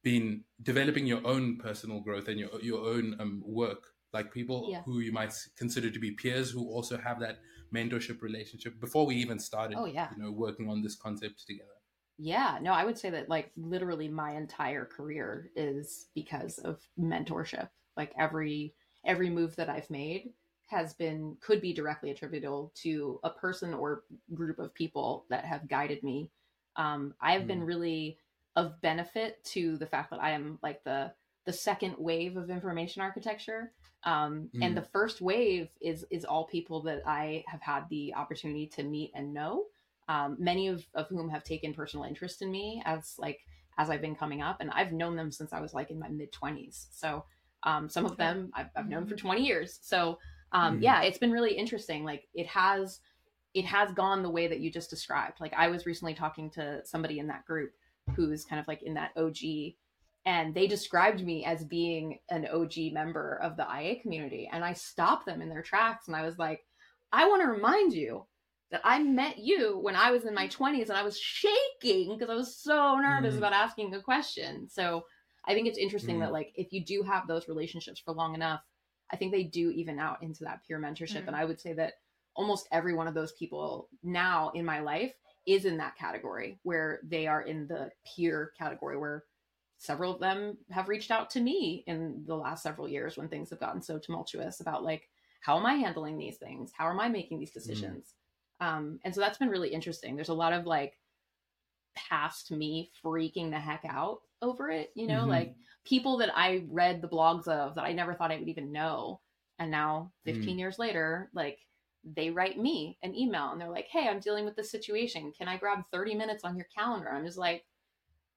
[SPEAKER 4] been developing your own personal growth and your your own um, work, like people yeah. who you might consider to be peers who also have that mentorship relationship before we even started,
[SPEAKER 1] oh, yeah.
[SPEAKER 4] you know, working on this concept together.
[SPEAKER 1] Yeah, no, I would say that like literally my entire career is because of mentorship like every every move that I've made has been could be directly attributable to a person or group of people that have guided me. Um, I have mm. been really of benefit to the fact that I am like the the second wave of information architecture. Um, mm. And the first wave is is all people that I have had the opportunity to meet and know. Um, many of, of whom have taken personal interest in me as like as I've been coming up, and I've known them since I was like in my mid twenties. So um, some of them I've, I've known for mm-hmm. 20 years. So um, mm-hmm. yeah, it's been really interesting. Like it has, it has gone the way that you just described. Like I was recently talking to somebody in that group who's kind of like in that OG and they described me as being an OG member of the IA community. And I stopped them in their tracks and I was like, I want to remind you that I met you when I was in my 20s and I was shaking because I was so nervous mm. about asking a question. So I think it's interesting mm. that like if you do have those relationships for long enough, I think they do even out into that peer mentorship. Mm. And I would say that almost every one of those people now in my life is in that category where they are in the peer category where several of them have reached out to me in the last several years when things have gotten so tumultuous about like how am i handling these things how am i making these mm. decisions mm. um, and so that's been really interesting there's a lot of like past me freaking the heck out over it, you know, mm-hmm. like people that I read the blogs of that I never thought I would even know. And now 15 mm. years later, like they write me an email and they're like, Hey, I'm dealing with this situation. Can I grab 30 minutes on your calendar? I'm just like,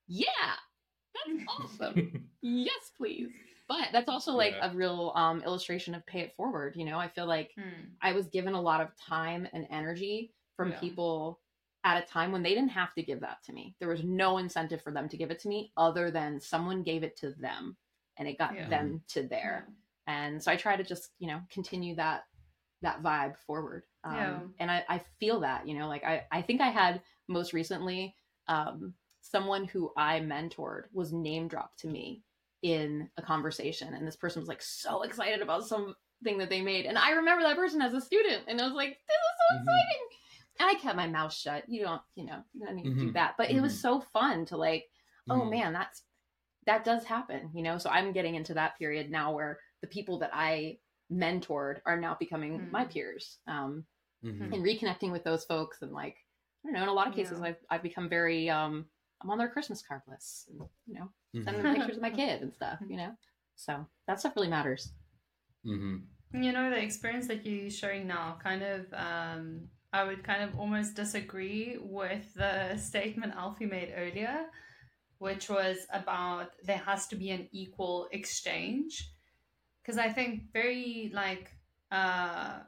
[SPEAKER 1] Yeah, that's awesome. yes, please. But that's also like yeah. a real um, illustration of pay it forward. You know, I feel like hmm. I was given a lot of time and energy from yeah. people at a time when they didn't have to give that to me. There was no incentive for them to give it to me other than someone gave it to them and it got yeah. them to there. And so I try to just, you know, continue that that vibe forward. Um, and I, I feel that, you know, like I, I think I had most recently um, someone who I mentored was name dropped to me in a conversation and this person was like so excited about something that they made and I remember that person as a student and I was like this is so mm-hmm. exciting and I kept my mouth shut. You don't, you know, you don't need mm-hmm. to do mm-hmm. that. But mm-hmm. it was mm-hmm. so fun to like, oh mm-hmm. man, that's that does happen, you know. So I'm getting into that period now where the people that I mentored are now becoming mm-hmm. my peers. Um and reconnecting with those folks and like, I don't know, in a lot of cases yeah. I've I've become very um I'm on their Christmas card list. and you know, sending them pictures of my kid and stuff, you know. So that stuff really matters.
[SPEAKER 3] You know, the experience that you're sharing now kind of um I would kind of almost disagree with the statement Alfi made earlier, which was about there has to be an equal exchange. Because I think very like uh,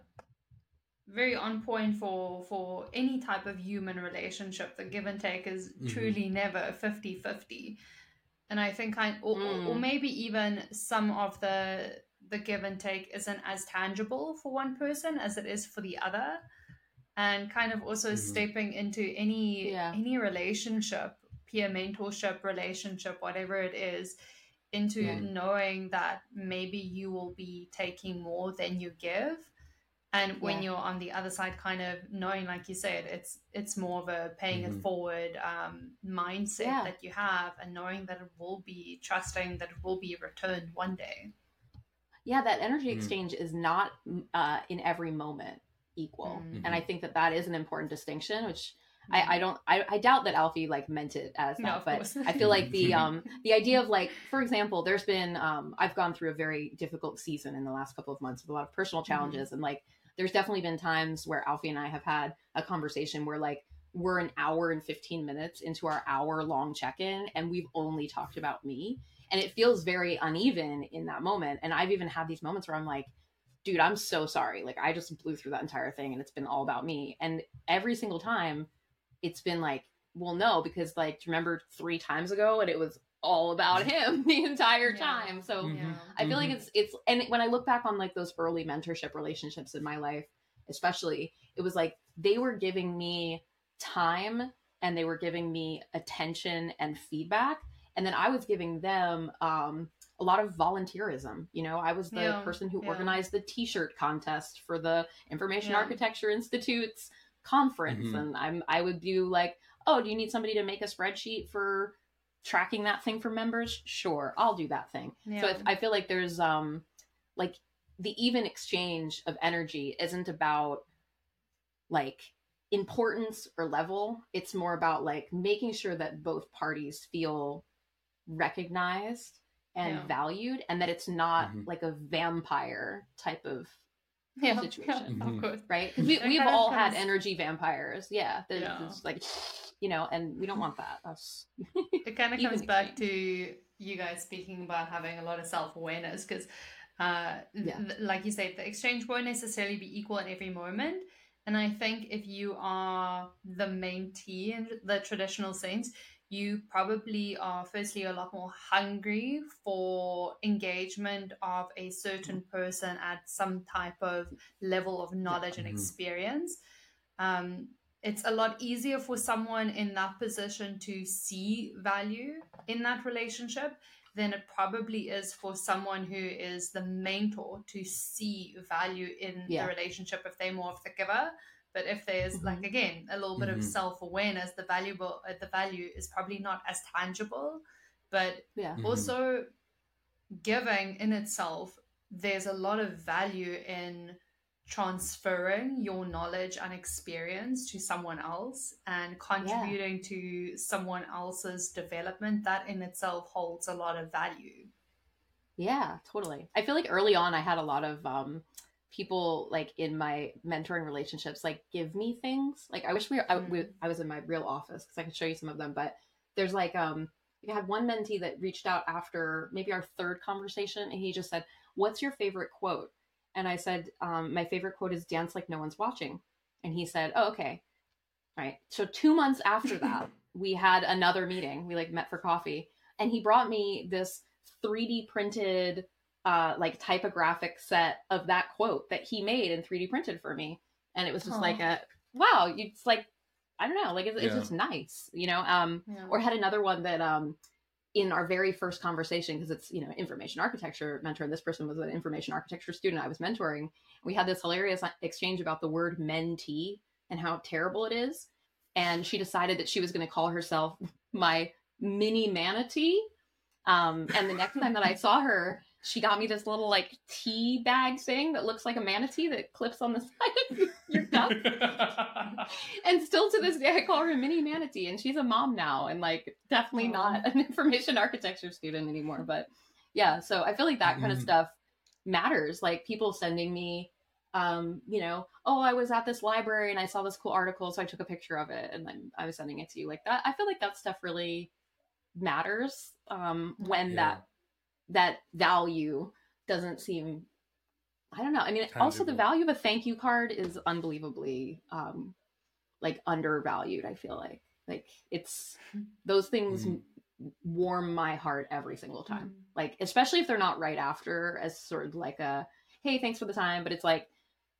[SPEAKER 3] very on point for for any type of human relationship. The give and take is mm-hmm. truly never 50-50. And I think I or, mm. or maybe even some of the the give and take isn't as tangible for one person as it is for the other and kind of also mm-hmm. stepping into any yeah. any relationship peer mentorship relationship whatever it is into yeah. knowing that maybe you will be taking more than you give and when yeah. you're on the other side kind of knowing like you said it's it's more of a paying mm-hmm. it forward um, mindset yeah. that you have and knowing that it will be trusting that it will be returned one day
[SPEAKER 1] yeah that energy mm-hmm. exchange is not uh, in every moment equal. Mm-hmm. And I think that that is an important distinction, which I, I don't I, I doubt that Alfi like meant it as that, no, but I feel like the um the idea of like for example, there's been um I've gone through a very difficult season in the last couple of months with a lot of personal mm-hmm. challenges mm-hmm. and like there's definitely been times where Alfi and I have had a conversation where like we're an hour and 15 minutes into our hour long check-in and we've only talked about me and it feels very uneven in that moment and I've even had these moments where I'm like dude, I'm so sorry. Like I just blew through that entire thing and it's been all about me. And every single time it's been like, well, no, because like remember three times ago and it was all about him the entire time. Yeah. So mm-hmm. I feel mm-hmm. like it's it's and when I look back on like those early mentorship relationships in my life, especially, it was like they were giving me time and they were giving me attention and feedback and then I was giving them um a lot of volunteerism. You know, I was the yeah, person who yeah. organized the T-shirt contest for the Information yeah. Architecture Institute's conference, mm-hmm. and I'm I would do like, oh, do you need somebody to make a spreadsheet for tracking that thing for members? Sure, I'll do that thing. So I feel like there's um like the even exchange of energy isn't about like importance or level it's more about like making sure that both parties feel recognized and yeah. valued and that it's not mm-hmm. like a vampire type of yeah, situation. yeah, mm-hmm. right? Because we, we've all had energy vampires. Yeah, yeah. like you know and we don't want that. That's
[SPEAKER 3] it kind of comes back to you guys speaking about having a lot of self-awareness because uh, yeah. th- like you said the exchange won't necessarily be equal in every moment. And i think if you are the mentee in the traditional sense you probably are firstly a lot more hungry for engagement of a certain person at some type of level of knowledge and mm-hmm. experience. Um, it's a lot easier for someone in that position to see value in that relationship than it probably is for someone who is the mentor to see value in yeah. the relationship if they're more of the giver but if there's mm-hmm. like again a little bit mm-hmm. of self-awareness the valuable uh, the value is probably not as tangible but yeah mm-hmm. also giving in itself there's a lot of value in transferring your knowledge and experience to someone else and contributing yeah. to someone else's development that in itself holds a lot of value
[SPEAKER 1] yeah totally i feel like early on i had a lot of um people like in my mentoring relationships like give me things. Like i wish we, were, I, we, mm. I was in my real office because i could show you some of them but there's like um we had one mentee that reached out after maybe our third conversation and he just said what's your favorite quote? And i said um, my favorite quote is dance like no one's watching and he said oh okay. Right. So two months after that we had another meeting. We like met for coffee and he brought me this 3d printed uh, like typographic set of that quote that he made and 3D printed for me. And it was just Aww. like a wow, it's like I don't know, like it's, yeah. it's just nice, you know. Um, yeah. or had another one that um, in our very first conversation because it's you know information architecture mentor and this person was an information architecture student I was mentoring. We had this hilarious exchange about the word mentee and how terrible it is, and she decided that she was going to call herself my mini manatee. Um, and the next time that I saw her, she got me this little like tea bag thing that looks like a manatee that clips on the side of your cup. and still to this day, I call her mini manatee, and she's a mom now, and like definitely not an information architecture student anymore. But yeah, so I feel like that kind of mm-hmm. stuff matters. Like people sending me, um, you know, oh, I was at this library and I saw this cool article, so I took a picture of it, and then I was sending it to you. Like that, I feel like that stuff really matters um, when yeah. that that value doesn't seem I don't know. I mean, Tangible. also the value of a thank you card is unbelievably um like undervalued, I feel like. Like it's those things mm. warm my heart every single time. Mm. Like especially if they're not right after as sort of like a hey, thanks for the time, but it's like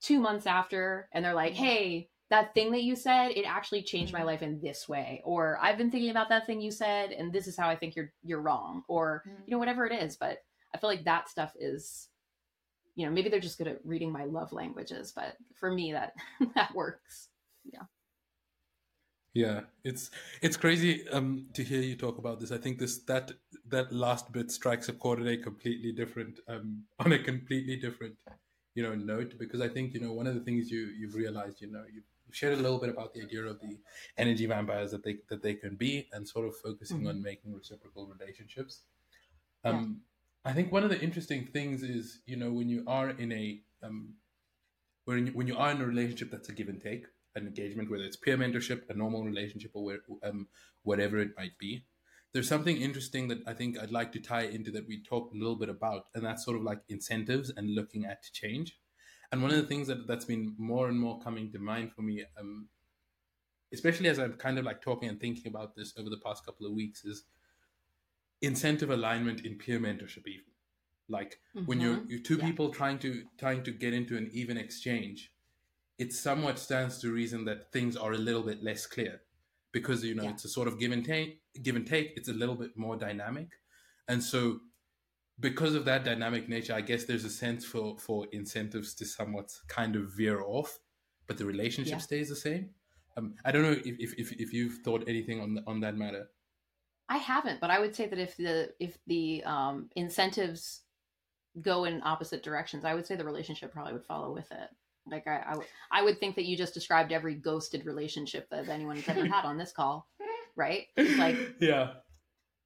[SPEAKER 1] 2 months after and they're like, "Hey, that thing that you said it actually changed my mm-hmm. life in this way. Or i've been thinking about that thing you said and this is how i think you're you're wrong. Or mm. you know whatever it is but i feel like that stuff is you know maybe they're just good at reading my love languages but for me that that works. Yeah.
[SPEAKER 4] Yeah it's it's crazy um to hear you talk about this. I think this that that last bit strikes a chord at a completely different um on a completely different you know note because i think you know one of the things you you've realized you know you've shared a little bit about the idea of the energy vampires that they that they can be, and sort of focusing mm-hmm. on making reciprocal relationships. Um, yeah. I think one of the interesting things is you know when you are in a um, when you, when you are in a relationship that's a give and take, an engagement, whether it's peer mentorship, a normal relationship, or where, um, whatever it might be. There's something interesting that I think I'd like to tie into that we talked a little bit about, and that's sort of like incentives and looking at change. And one of the things that that's been more and more coming to mind for me, um, especially as I'm kind of like talking and thinking about this over the past couple of weeks, is incentive alignment in peer mentorship. Even like mm-hmm. when you're, you're two yeah. people trying to trying to get into an even exchange, it somewhat stands to reason that things are a little bit less clear because you know yeah. it's a sort of give and take give and take it's a little bit more dynamic and so because of that dynamic nature i guess there's a sense for for incentives to somewhat kind of veer off but the relationship yeah. stays the same um, i don't know if, if if you've thought anything on on that matter
[SPEAKER 1] i haven't but i would say that if the if the um incentives go in opposite directions i would say the relationship probably would follow with it like I, I, I would think that you just described every ghosted relationship that anyone's ever had on this call, right? like
[SPEAKER 4] yeah,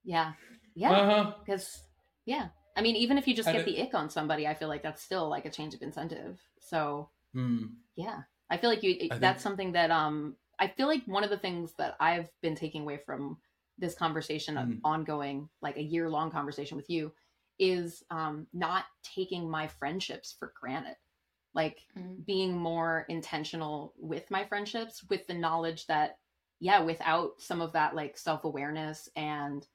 [SPEAKER 1] yeah, yeah. Because uh-huh. yeah, I mean, even if you just get the ick on somebody, I feel like that's still like a change of incentive. So
[SPEAKER 4] mm.
[SPEAKER 1] yeah, I feel like you. I that's think... something that um, I feel like one of the things that I've been taking away from this conversation, mm. ongoing, like a year long conversation with you, is um, not taking my friendships for granted like mm. being more intentional with my friendships with the knowledge that yeah without some of that like self-awareness and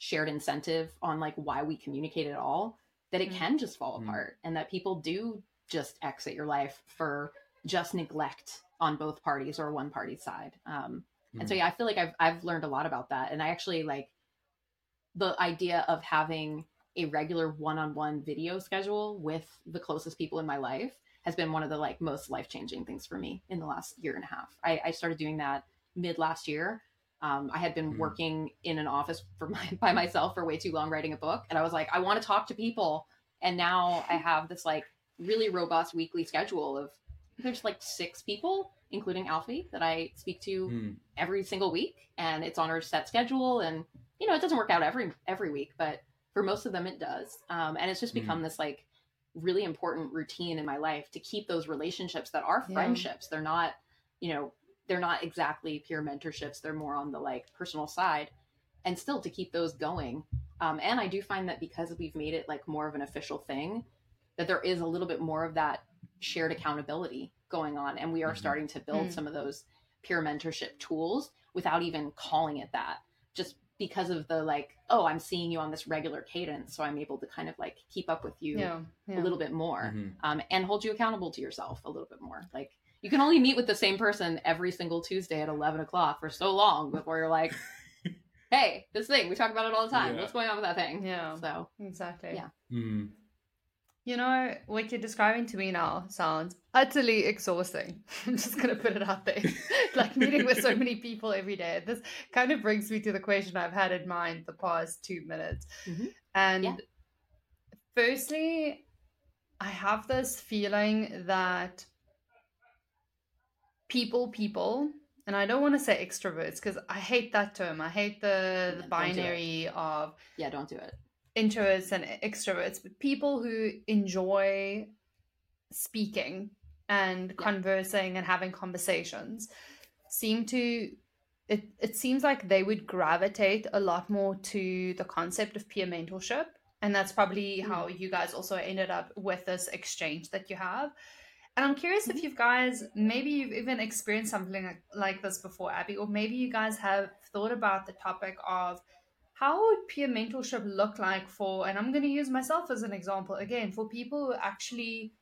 [SPEAKER 1] shared incentive on like why we communicate at all that it mm. can just fall mm. apart and that people do just exit your life for just neglect on both parties or one party's side um and so mm. yeah i feel like i've i've learned a lot about that and i actually like the idea of having a regular one-on-one video schedule with the closest people in my life has been one of the like most life changing things for me in the last year and a half. I, I started doing that mid last year. Um, I had been mm-hmm. working in an office for my, by myself for way too long writing a book, and I was like, I want to talk to people. And now I have this like really robust weekly schedule of there's like six people, including Alfi, that I speak to mm. every single week, and it's on our set schedule. And you know, it doesn't work out every every week, but for most of them, it does. Um, and it's just hmm. become mm. this like really important routine in my life to keep those relationships that are friendships. Yeah. They're not, you know, they're not exactly peer mentorships. They're more on the like personal side and still to keep those going. Um, and I do find that because we've made it like more of an official thing, that there is a little bit more of that shared accountability going on. And we are mm-hmm. starting to build mm-hmm. some of those peer mentorship tools without even calling it that. Just because of the like oh i'm seeing you on this regular cadence so i'm able to kind of like keep up with you yeah, yeah. a little bit more mm-hmm. um, and hold you accountable to yourself a little bit more like you can only meet with the same person every single tuesday at 11 o'clock for so long before you're like hey this thing we talk about it all the time yeah. what's going on with that thing
[SPEAKER 3] yeah
[SPEAKER 1] so
[SPEAKER 3] exactly
[SPEAKER 1] yeah
[SPEAKER 4] mm-hmm.
[SPEAKER 3] You know, what you're describing to me now sounds utterly exhausting. I'm just going to put it out there. like meeting with so many people every day. This kind of brings me to the question I've had in mind the past two minutes. Mm-hmm. And yeah. firstly, I have this feeling that people, people, and I don't want to say extroverts because I hate that term. I hate the, the binary of.
[SPEAKER 1] Yeah, don't do it
[SPEAKER 3] introverts and extroverts, but people who enjoy speaking and yeah. conversing and having conversations seem to it, it seems like they would gravitate a lot more to the concept of peer mentorship and that's probably mm. how you guys also ended up with this exchange that you have and i'm curious mm-hmm. if you guys maybe you've even experienced something like, like this before abby or maybe you guys have thought about the topic of how would peer mentorship look like for and i'm going to use myself as an example again for people who actually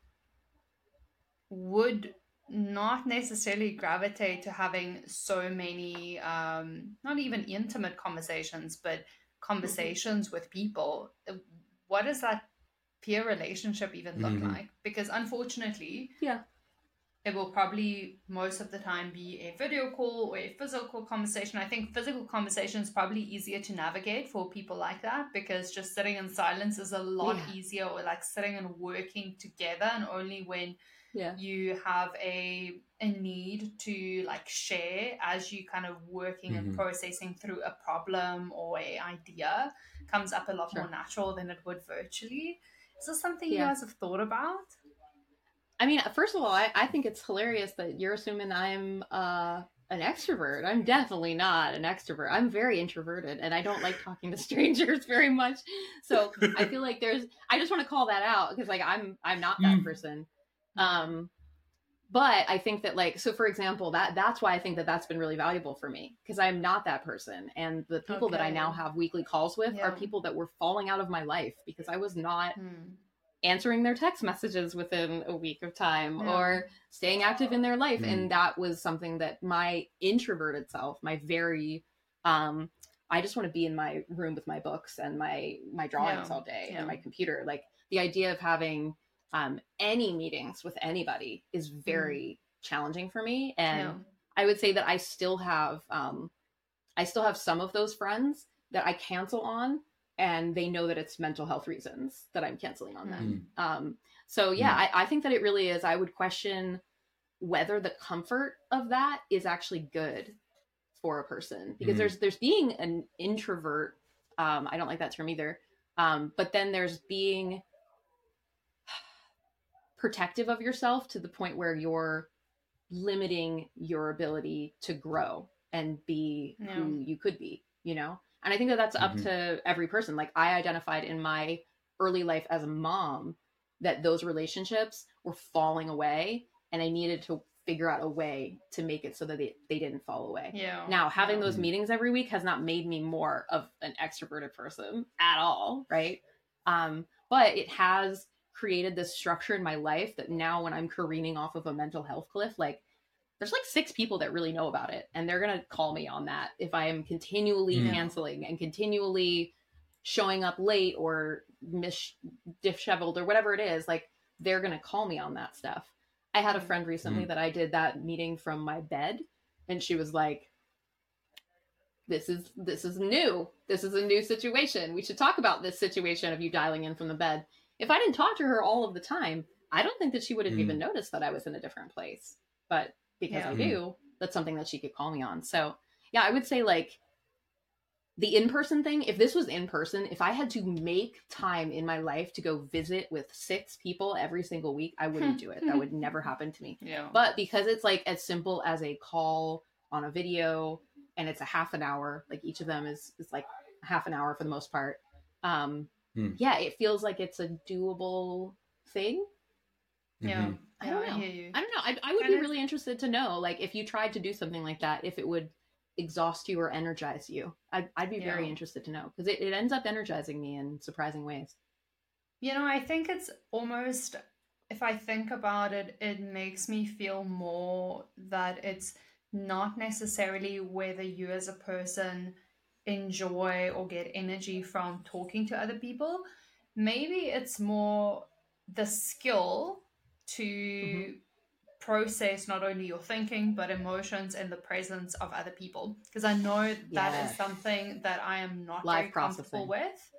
[SPEAKER 3] would not necessarily gravitate to having so many um, not even intimate conversations but conversations mm-hmm. with people what does that peer relationship even look mm-hmm. like because unfortunately
[SPEAKER 1] yeah
[SPEAKER 3] it will probably most of the time be a video call or a physical conversation. I think physical conversation is probably easier to navigate for people like that because just sitting in silence is a lot yeah. easier or like sitting and working together and only when
[SPEAKER 1] yeah.
[SPEAKER 3] you have a a need to like share as you kind of working mm-hmm. and processing through a problem or a idea comes up a lot sure. more natural than it would virtually. Is this something yeah. you guys have thought about?
[SPEAKER 1] I mean, first of all, I, I think it's hilarious that you're assuming I'm uh, an extrovert. I'm definitely not an extrovert. I'm very introverted and I don't like talking to strangers very much. So I feel like there's I just want to call that out because like I'm I'm not that mm. person. Um but I think that like so for example that that's why I think that that's been really valuable for me because I'm not that person and the people okay. that I now have weekly calls with yeah. are people that were falling out of my life because I was not hmm answering their text messages within a week of time yeah. or staying active in their life mm. and that was something that my introverted self my very um i just want to be in my room with my books and my my drawings yeah. all day yeah. and my computer like the idea of having um any meetings with anybody is mm. very mm. challenging for me and i would say that i still have um i still have some of those friends that i cancel on and they know that it's mental health reasons that I'm canceling on them. Mm. Um, so yeah, mm. I, I think that it really is. I would question whether the comfort of that is actually good for a person because mm. there's there's being an introvert. Um, I don't like that term either. Um, but then there's being protective of yourself to the point where you're limiting your ability to grow and be yeah. who you could be. You know. And I think that that's up mm-hmm. to every person. Like I identified in my early life as a mom that those relationships were falling away and I needed to figure out a way to make it so that they, they didn't fall away.
[SPEAKER 3] Yeah.
[SPEAKER 1] Now, having yeah. those meetings every week has not made me more of an extroverted person at all, right? Um, but it has created this structure in my life that now when I'm careening off of a mental health cliff, like there's like six people that really know about it and they're going to call me on that if i am continually yeah. canceling and continually showing up late or mis disheveled or whatever it is like they're going to call me on that stuff i had a friend recently mm. that i did that meeting from my bed and she was like this is this is new this is a new situation we should talk about this situation of you dialing in from the bed if i didn't talk to her all of the time i don't think that she would have mm. even noticed that i was in a different place but because yeah. I do, that's something that she could call me on. So, yeah, I would say like the in person thing, if this was in person, if I had to make time in my life to go visit with six people every single week, I wouldn't do it. That would never happen to me.
[SPEAKER 3] Yeah.
[SPEAKER 1] But because it's like as simple as a call on a video and it's a half an hour, like each of them is, is like half an hour for the most part. Um, hmm. Yeah, it feels like it's a doable thing.
[SPEAKER 3] Yeah. Mm-hmm.
[SPEAKER 1] I don't know. I, I don't know. I, I would and be really interested to know, like, if you tried to do something like that, if it would exhaust you or energize you. I'd, I'd be yeah. very interested to know because it, it ends up energizing me in surprising ways.
[SPEAKER 3] You know, I think it's almost, if I think about it, it makes me feel more that it's not necessarily whether you as a person enjoy or get energy from talking to other people. Maybe it's more the skill to mm-hmm. process not only your thinking but emotions in the presence of other people because i know that yes. is something that i am not live very comfortable with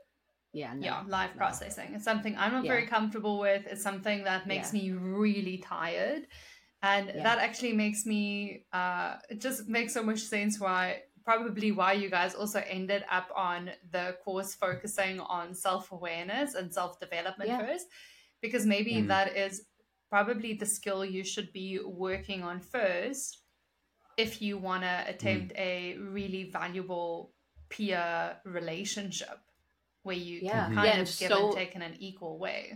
[SPEAKER 1] yeah no,
[SPEAKER 3] yeah live no. processing it's something i'm not yeah. very comfortable with it's something that makes yeah. me really tired and yeah. that actually makes me uh it just makes so much sense why probably why you guys also ended up on the course focusing on self-awareness and self-development first because maybe mm. that is probably the skill you should be working on first if you want to attempt mm. a really valuable peer relationship where you yeah. can kind yeah, of give so, and take in an equal way.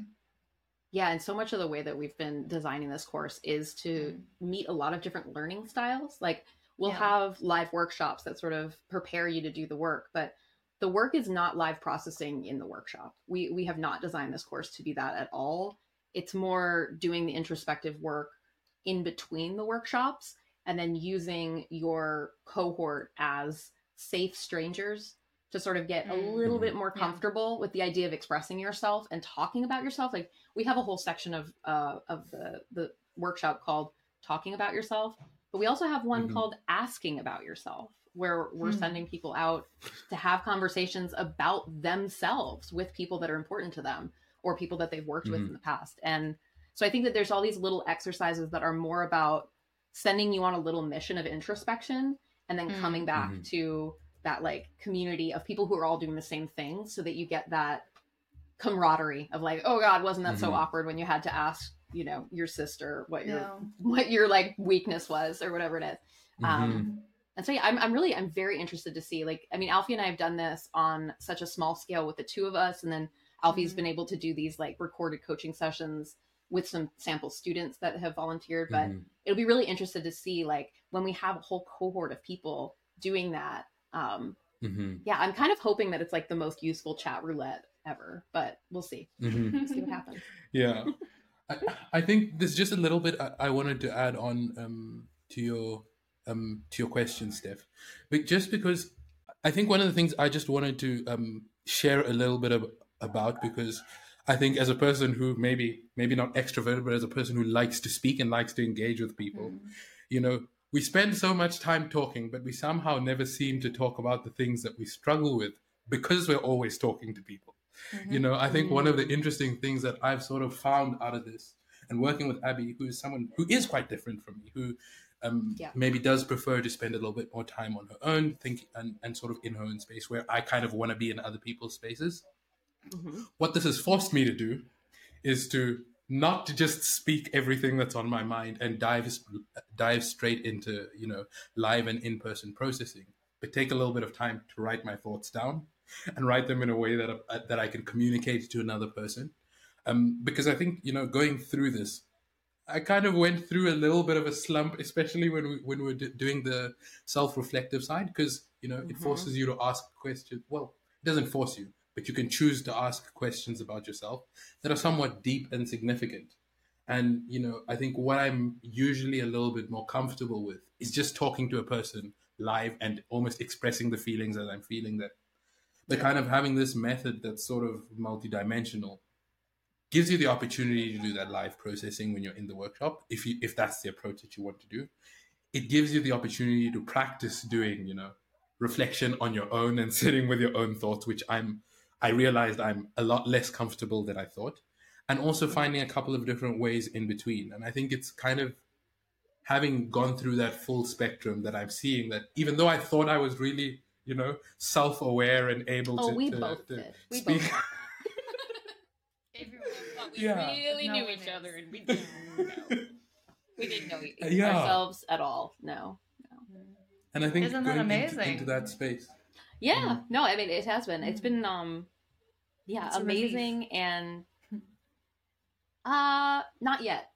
[SPEAKER 1] Yeah, and so much of the way that we've been designing this course is to mm. meet a lot of different learning styles. Like we'll yeah. have live workshops that sort of prepare you to do the work, but the work is not live processing in the workshop. We we have not designed this course to be that at all. It's more doing the introspective work in between the workshops and then using your cohort as safe strangers to sort of get a little bit more comfortable yeah. with the idea of expressing yourself and talking about yourself. Like we have a whole section of uh, of the the workshop called talking about yourself. But we also have one
[SPEAKER 2] Mhm.
[SPEAKER 1] called asking about yourself, where we're
[SPEAKER 3] Hmm.
[SPEAKER 1] sending people out to have conversations about themselves with people that are important to them or people that they've worked with
[SPEAKER 2] Mhm.
[SPEAKER 1] in the past. And so I think that there's all these little exercises that are more about sending you on a little mission of introspection and then
[SPEAKER 3] Mm.
[SPEAKER 1] coming back
[SPEAKER 2] Mhm.
[SPEAKER 1] to that like community of people who are all doing the same thing so that you get that camaraderie of like oh god wasn't that so
[SPEAKER 2] Mhm.
[SPEAKER 1] awkward when you had to ask you know your sister what your
[SPEAKER 3] Yeah.
[SPEAKER 1] what your like weakness was or whatever it is
[SPEAKER 2] Mhm.
[SPEAKER 1] um, and so yeah, I'm, I'm really I'm very interested to see like I mean Alfi and I have done this on such a small scale with the two of us, and then Alfi's
[SPEAKER 3] Mhm.
[SPEAKER 1] been able to do these like recorded coaching sessions with some sample students that have volunteered. But
[SPEAKER 2] Mhm.
[SPEAKER 1] it'll be really interested to see like when we have a whole cohort of people doing that. Um,
[SPEAKER 2] Mhm.
[SPEAKER 1] yeah, I'm kind of hoping that it's like the most useful chat roulette ever, but we'll see.
[SPEAKER 2] Mhm.
[SPEAKER 1] See what happens.
[SPEAKER 4] Yeah, I, I think there's just a little bit I, I wanted to add on um, to your um, to your question, Steph, but just because I think one of the things I just wanted to um, share a little bit of, about because I think as a person who maybe maybe not extroverted, but as a person who likes to speak and likes to engage with people,
[SPEAKER 3] Mm.
[SPEAKER 4] you know, we spend so much time talking, but we somehow never seem to talk about the things that we struggle with because we're always talking to people. You know, I think one of the interesting things that I've sort of found out of this and working with Abby, who is someone who is quite different from me, who um,
[SPEAKER 1] Yeah.
[SPEAKER 4] maybe does prefer to spend a little bit more time on her own, think and, and sort of in her own space, where I kind of want to be in other people's spaces.
[SPEAKER 1] Mhm.
[SPEAKER 4] What this has forced me to do is to not to just speak everything that's on my mind and dive dive straight into you know live and in person processing, but take a little bit of time to write my thoughts down and write them in a way that uh, that I can communicate to another person. Um, because I think you know going through this, I kind of went through a little bit of a slump, especially when we when we were d- doing the self reflective side, because you know it
[SPEAKER 1] Mhm.
[SPEAKER 4] forces you to ask questions. Well, it doesn't force you, but you can choose to ask questions about yourself that are somewhat deep and significant. And you know, I think what I'm usually a little bit more comfortable with is just talking to a person live and almost expressing the feelings that I'm feeling. That the kind of having this method that's sort of multidimensional gives you the opportunity to do that live processing when you're in the workshop if you if that's the approach that you want to do. It gives you the opportunity to practice doing you know reflection on your own and sitting with your own thoughts which i'm i realized i'm a lot less comfortable than i thought and also finding a couple of different ways in between. And i think it's kind of having gone through that full spectrum that i'm seeing that even though i thought i was really you know self-aware and able
[SPEAKER 1] Oh,
[SPEAKER 4] to,
[SPEAKER 1] we
[SPEAKER 4] to-
[SPEAKER 1] both
[SPEAKER 4] to
[SPEAKER 1] did. We
[SPEAKER 4] speak
[SPEAKER 1] both
[SPEAKER 3] Everyone thought
[SPEAKER 1] we
[SPEAKER 4] Yeah.
[SPEAKER 1] really
[SPEAKER 3] No
[SPEAKER 1] knew each
[SPEAKER 3] is.
[SPEAKER 1] other and we didn't know. We didn't know
[SPEAKER 4] Yeah.
[SPEAKER 1] ourselves at all. No.
[SPEAKER 4] and i think
[SPEAKER 3] Isn't that
[SPEAKER 4] going into-
[SPEAKER 3] amazing?
[SPEAKER 4] into that space
[SPEAKER 1] Yeah. No, I mean it has been. It's been um yeah,
[SPEAKER 3] It's
[SPEAKER 1] amazing and uh not yet.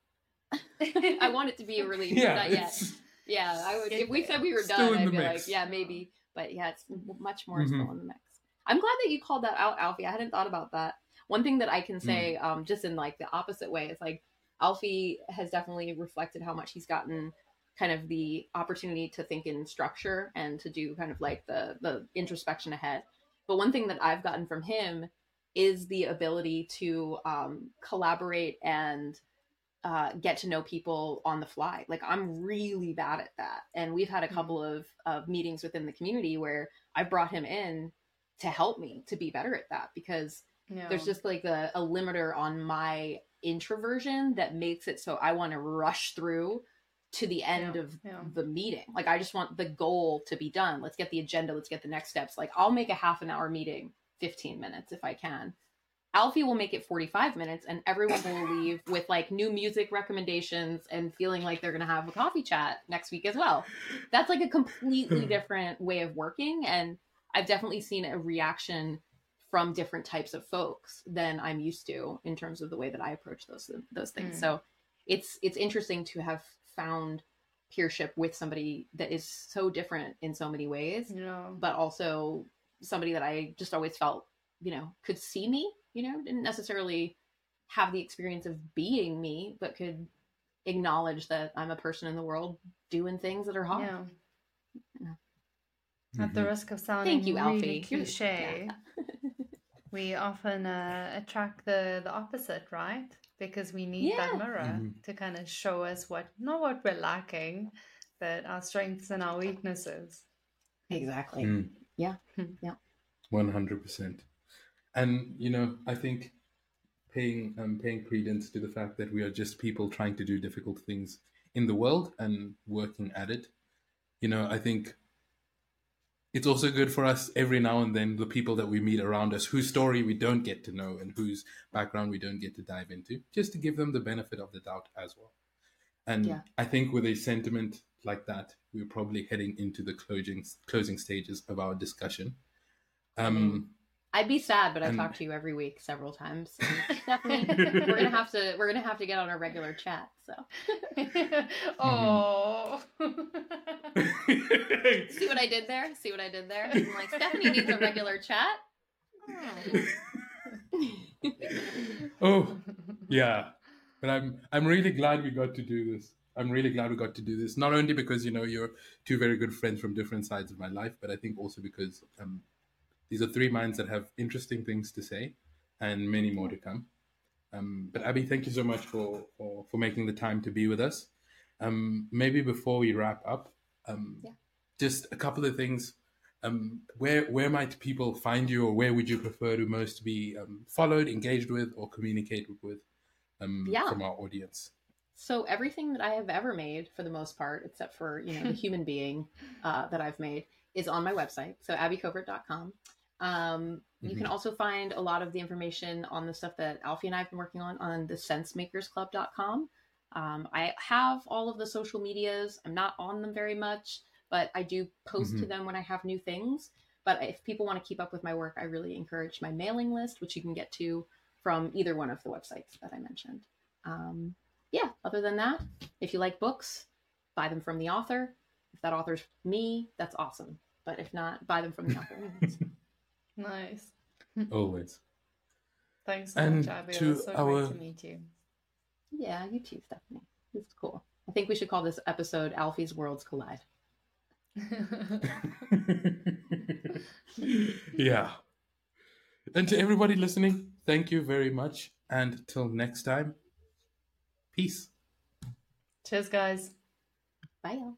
[SPEAKER 1] I want it to be a relief, but not yet. Yeah, I would if we said we were done, I'd be
[SPEAKER 4] mix.
[SPEAKER 1] like, yeah, maybe. But yeah, it's much more
[SPEAKER 4] Mhm.
[SPEAKER 1] still in the mix. I'm glad that you called that out, Alfi. I hadn't thought about that. One thing that I can say,
[SPEAKER 4] Mm.
[SPEAKER 1] um, just in like the opposite way, is like Alfi has definitely reflected how much he's gotten kind of the opportunity to think in structure and to do kind of like the the introspection ahead. But one thing that I've gotten from him is the ability to um, collaborate and uh, get to know people on the fly. Like I'm really bad at that, and we've had a
[SPEAKER 3] Mhm.
[SPEAKER 1] couple of of meetings within the community where I've brought him in to help me to be better at that because
[SPEAKER 3] Yeah.
[SPEAKER 1] there's just like a, a limiter on my introversion that makes it so I want to rush through to the end
[SPEAKER 3] Yeah,
[SPEAKER 1] of
[SPEAKER 3] yeah.
[SPEAKER 1] the meeting. Like I just want the goal to be done. Let's get the agenda, let's get the next steps. Like I'll make a half an hour meeting 15 minutes if I can. Alfi will make it 45 minutes and everyone will leave with like new music recommendations and feeling like they're going to have a coffee chat next week as well. That's like a completely different way of working and I've definitely seen a reaction from different types of folks than I'm used to in terms of the way that I approach those those things.
[SPEAKER 3] Mm.
[SPEAKER 1] So it's it's interesting to have found peership with somebody that is so different in so many ways,
[SPEAKER 3] Yeah.
[SPEAKER 1] but also somebody that I just always felt, you know, could see me, you know, didn't necessarily have the experience of being me, but could acknowledge that I'm a person in the world doing things that are hard.
[SPEAKER 3] Yeah.
[SPEAKER 1] Yeah.
[SPEAKER 3] At the
[SPEAKER 2] Mhm.
[SPEAKER 3] risk of sounding
[SPEAKER 1] Thank you,
[SPEAKER 3] really
[SPEAKER 1] Alfi.
[SPEAKER 3] Cliche,
[SPEAKER 1] yeah.
[SPEAKER 3] we often uh, attract the the opposite, right? because we need yeah. that mirror mm-hmm. to kind of show us what not what we're lacking, but our strengths and our weaknesses.
[SPEAKER 1] Exactly. Mm. Yeah. Hmm. Yeah.
[SPEAKER 4] One hundred percent. And you know, I think paying um, paying credence to the fact that we are just people trying to do difficult things in the world and working at it. You know, I think it's also good for us every now and then the people that we meet around us whose story we don't get to know and whose background we don't get to dive into just to give them the benefit of the doubt as well and yeah. i think with a sentiment like that we're probably heading into the closing closing stages of our discussion um
[SPEAKER 1] I'd be sad, but I talk to you every week several times. Definitely, we're gonna have to we're gonna have to get on a regular chat. So,
[SPEAKER 3] oh,
[SPEAKER 1] see what I did there? See what I did there? I'm like Stephanie needs a regular chat.
[SPEAKER 4] oh, yeah, but I'm I'm really glad we got to do this. I'm really glad we got to do this. Not only because you know you're two very good friends from different sides of my life, but I think also because um, these are three minds that have interesting things to say and many more to come. Um, but Abby, thank you so much for, for, for making the time to be with us. Um, maybe before we wrap up, um, yeah. just a couple of things. Um, where where might people find you, or where would you prefer to most be um, followed, engaged with, or communicated with um, yeah. from our audience?
[SPEAKER 1] So everything that I have ever made, for the most part, except for you know the human being uh, that I've made, is on my website. So abbycovert.com. Um, you mm-hmm. can also find a lot of the information on the stuff that Alfi and I have been working on on the sensemakersclub.com. Um, I have all of the social medias. I'm not on them very much, but I do post mm-hmm. to them when I have new things. But if people want to keep up with my work, I really encourage my mailing list, which you can get to from either one of the websites that I mentioned. Um, yeah, other than that, if you like books, buy them from the author. If that author's me, that's awesome. But if not, buy them from the author.
[SPEAKER 3] Nice.
[SPEAKER 4] Always.
[SPEAKER 3] Thanks so and much, Abby. To so our... great to meet you.
[SPEAKER 1] Yeah, you too, Stephanie. It's cool. I think we should call this episode Alfi's Worlds Collide.
[SPEAKER 4] yeah. And to everybody listening, thank you very much. And till next time, peace.
[SPEAKER 3] Cheers, guys.
[SPEAKER 1] Bye, y'all.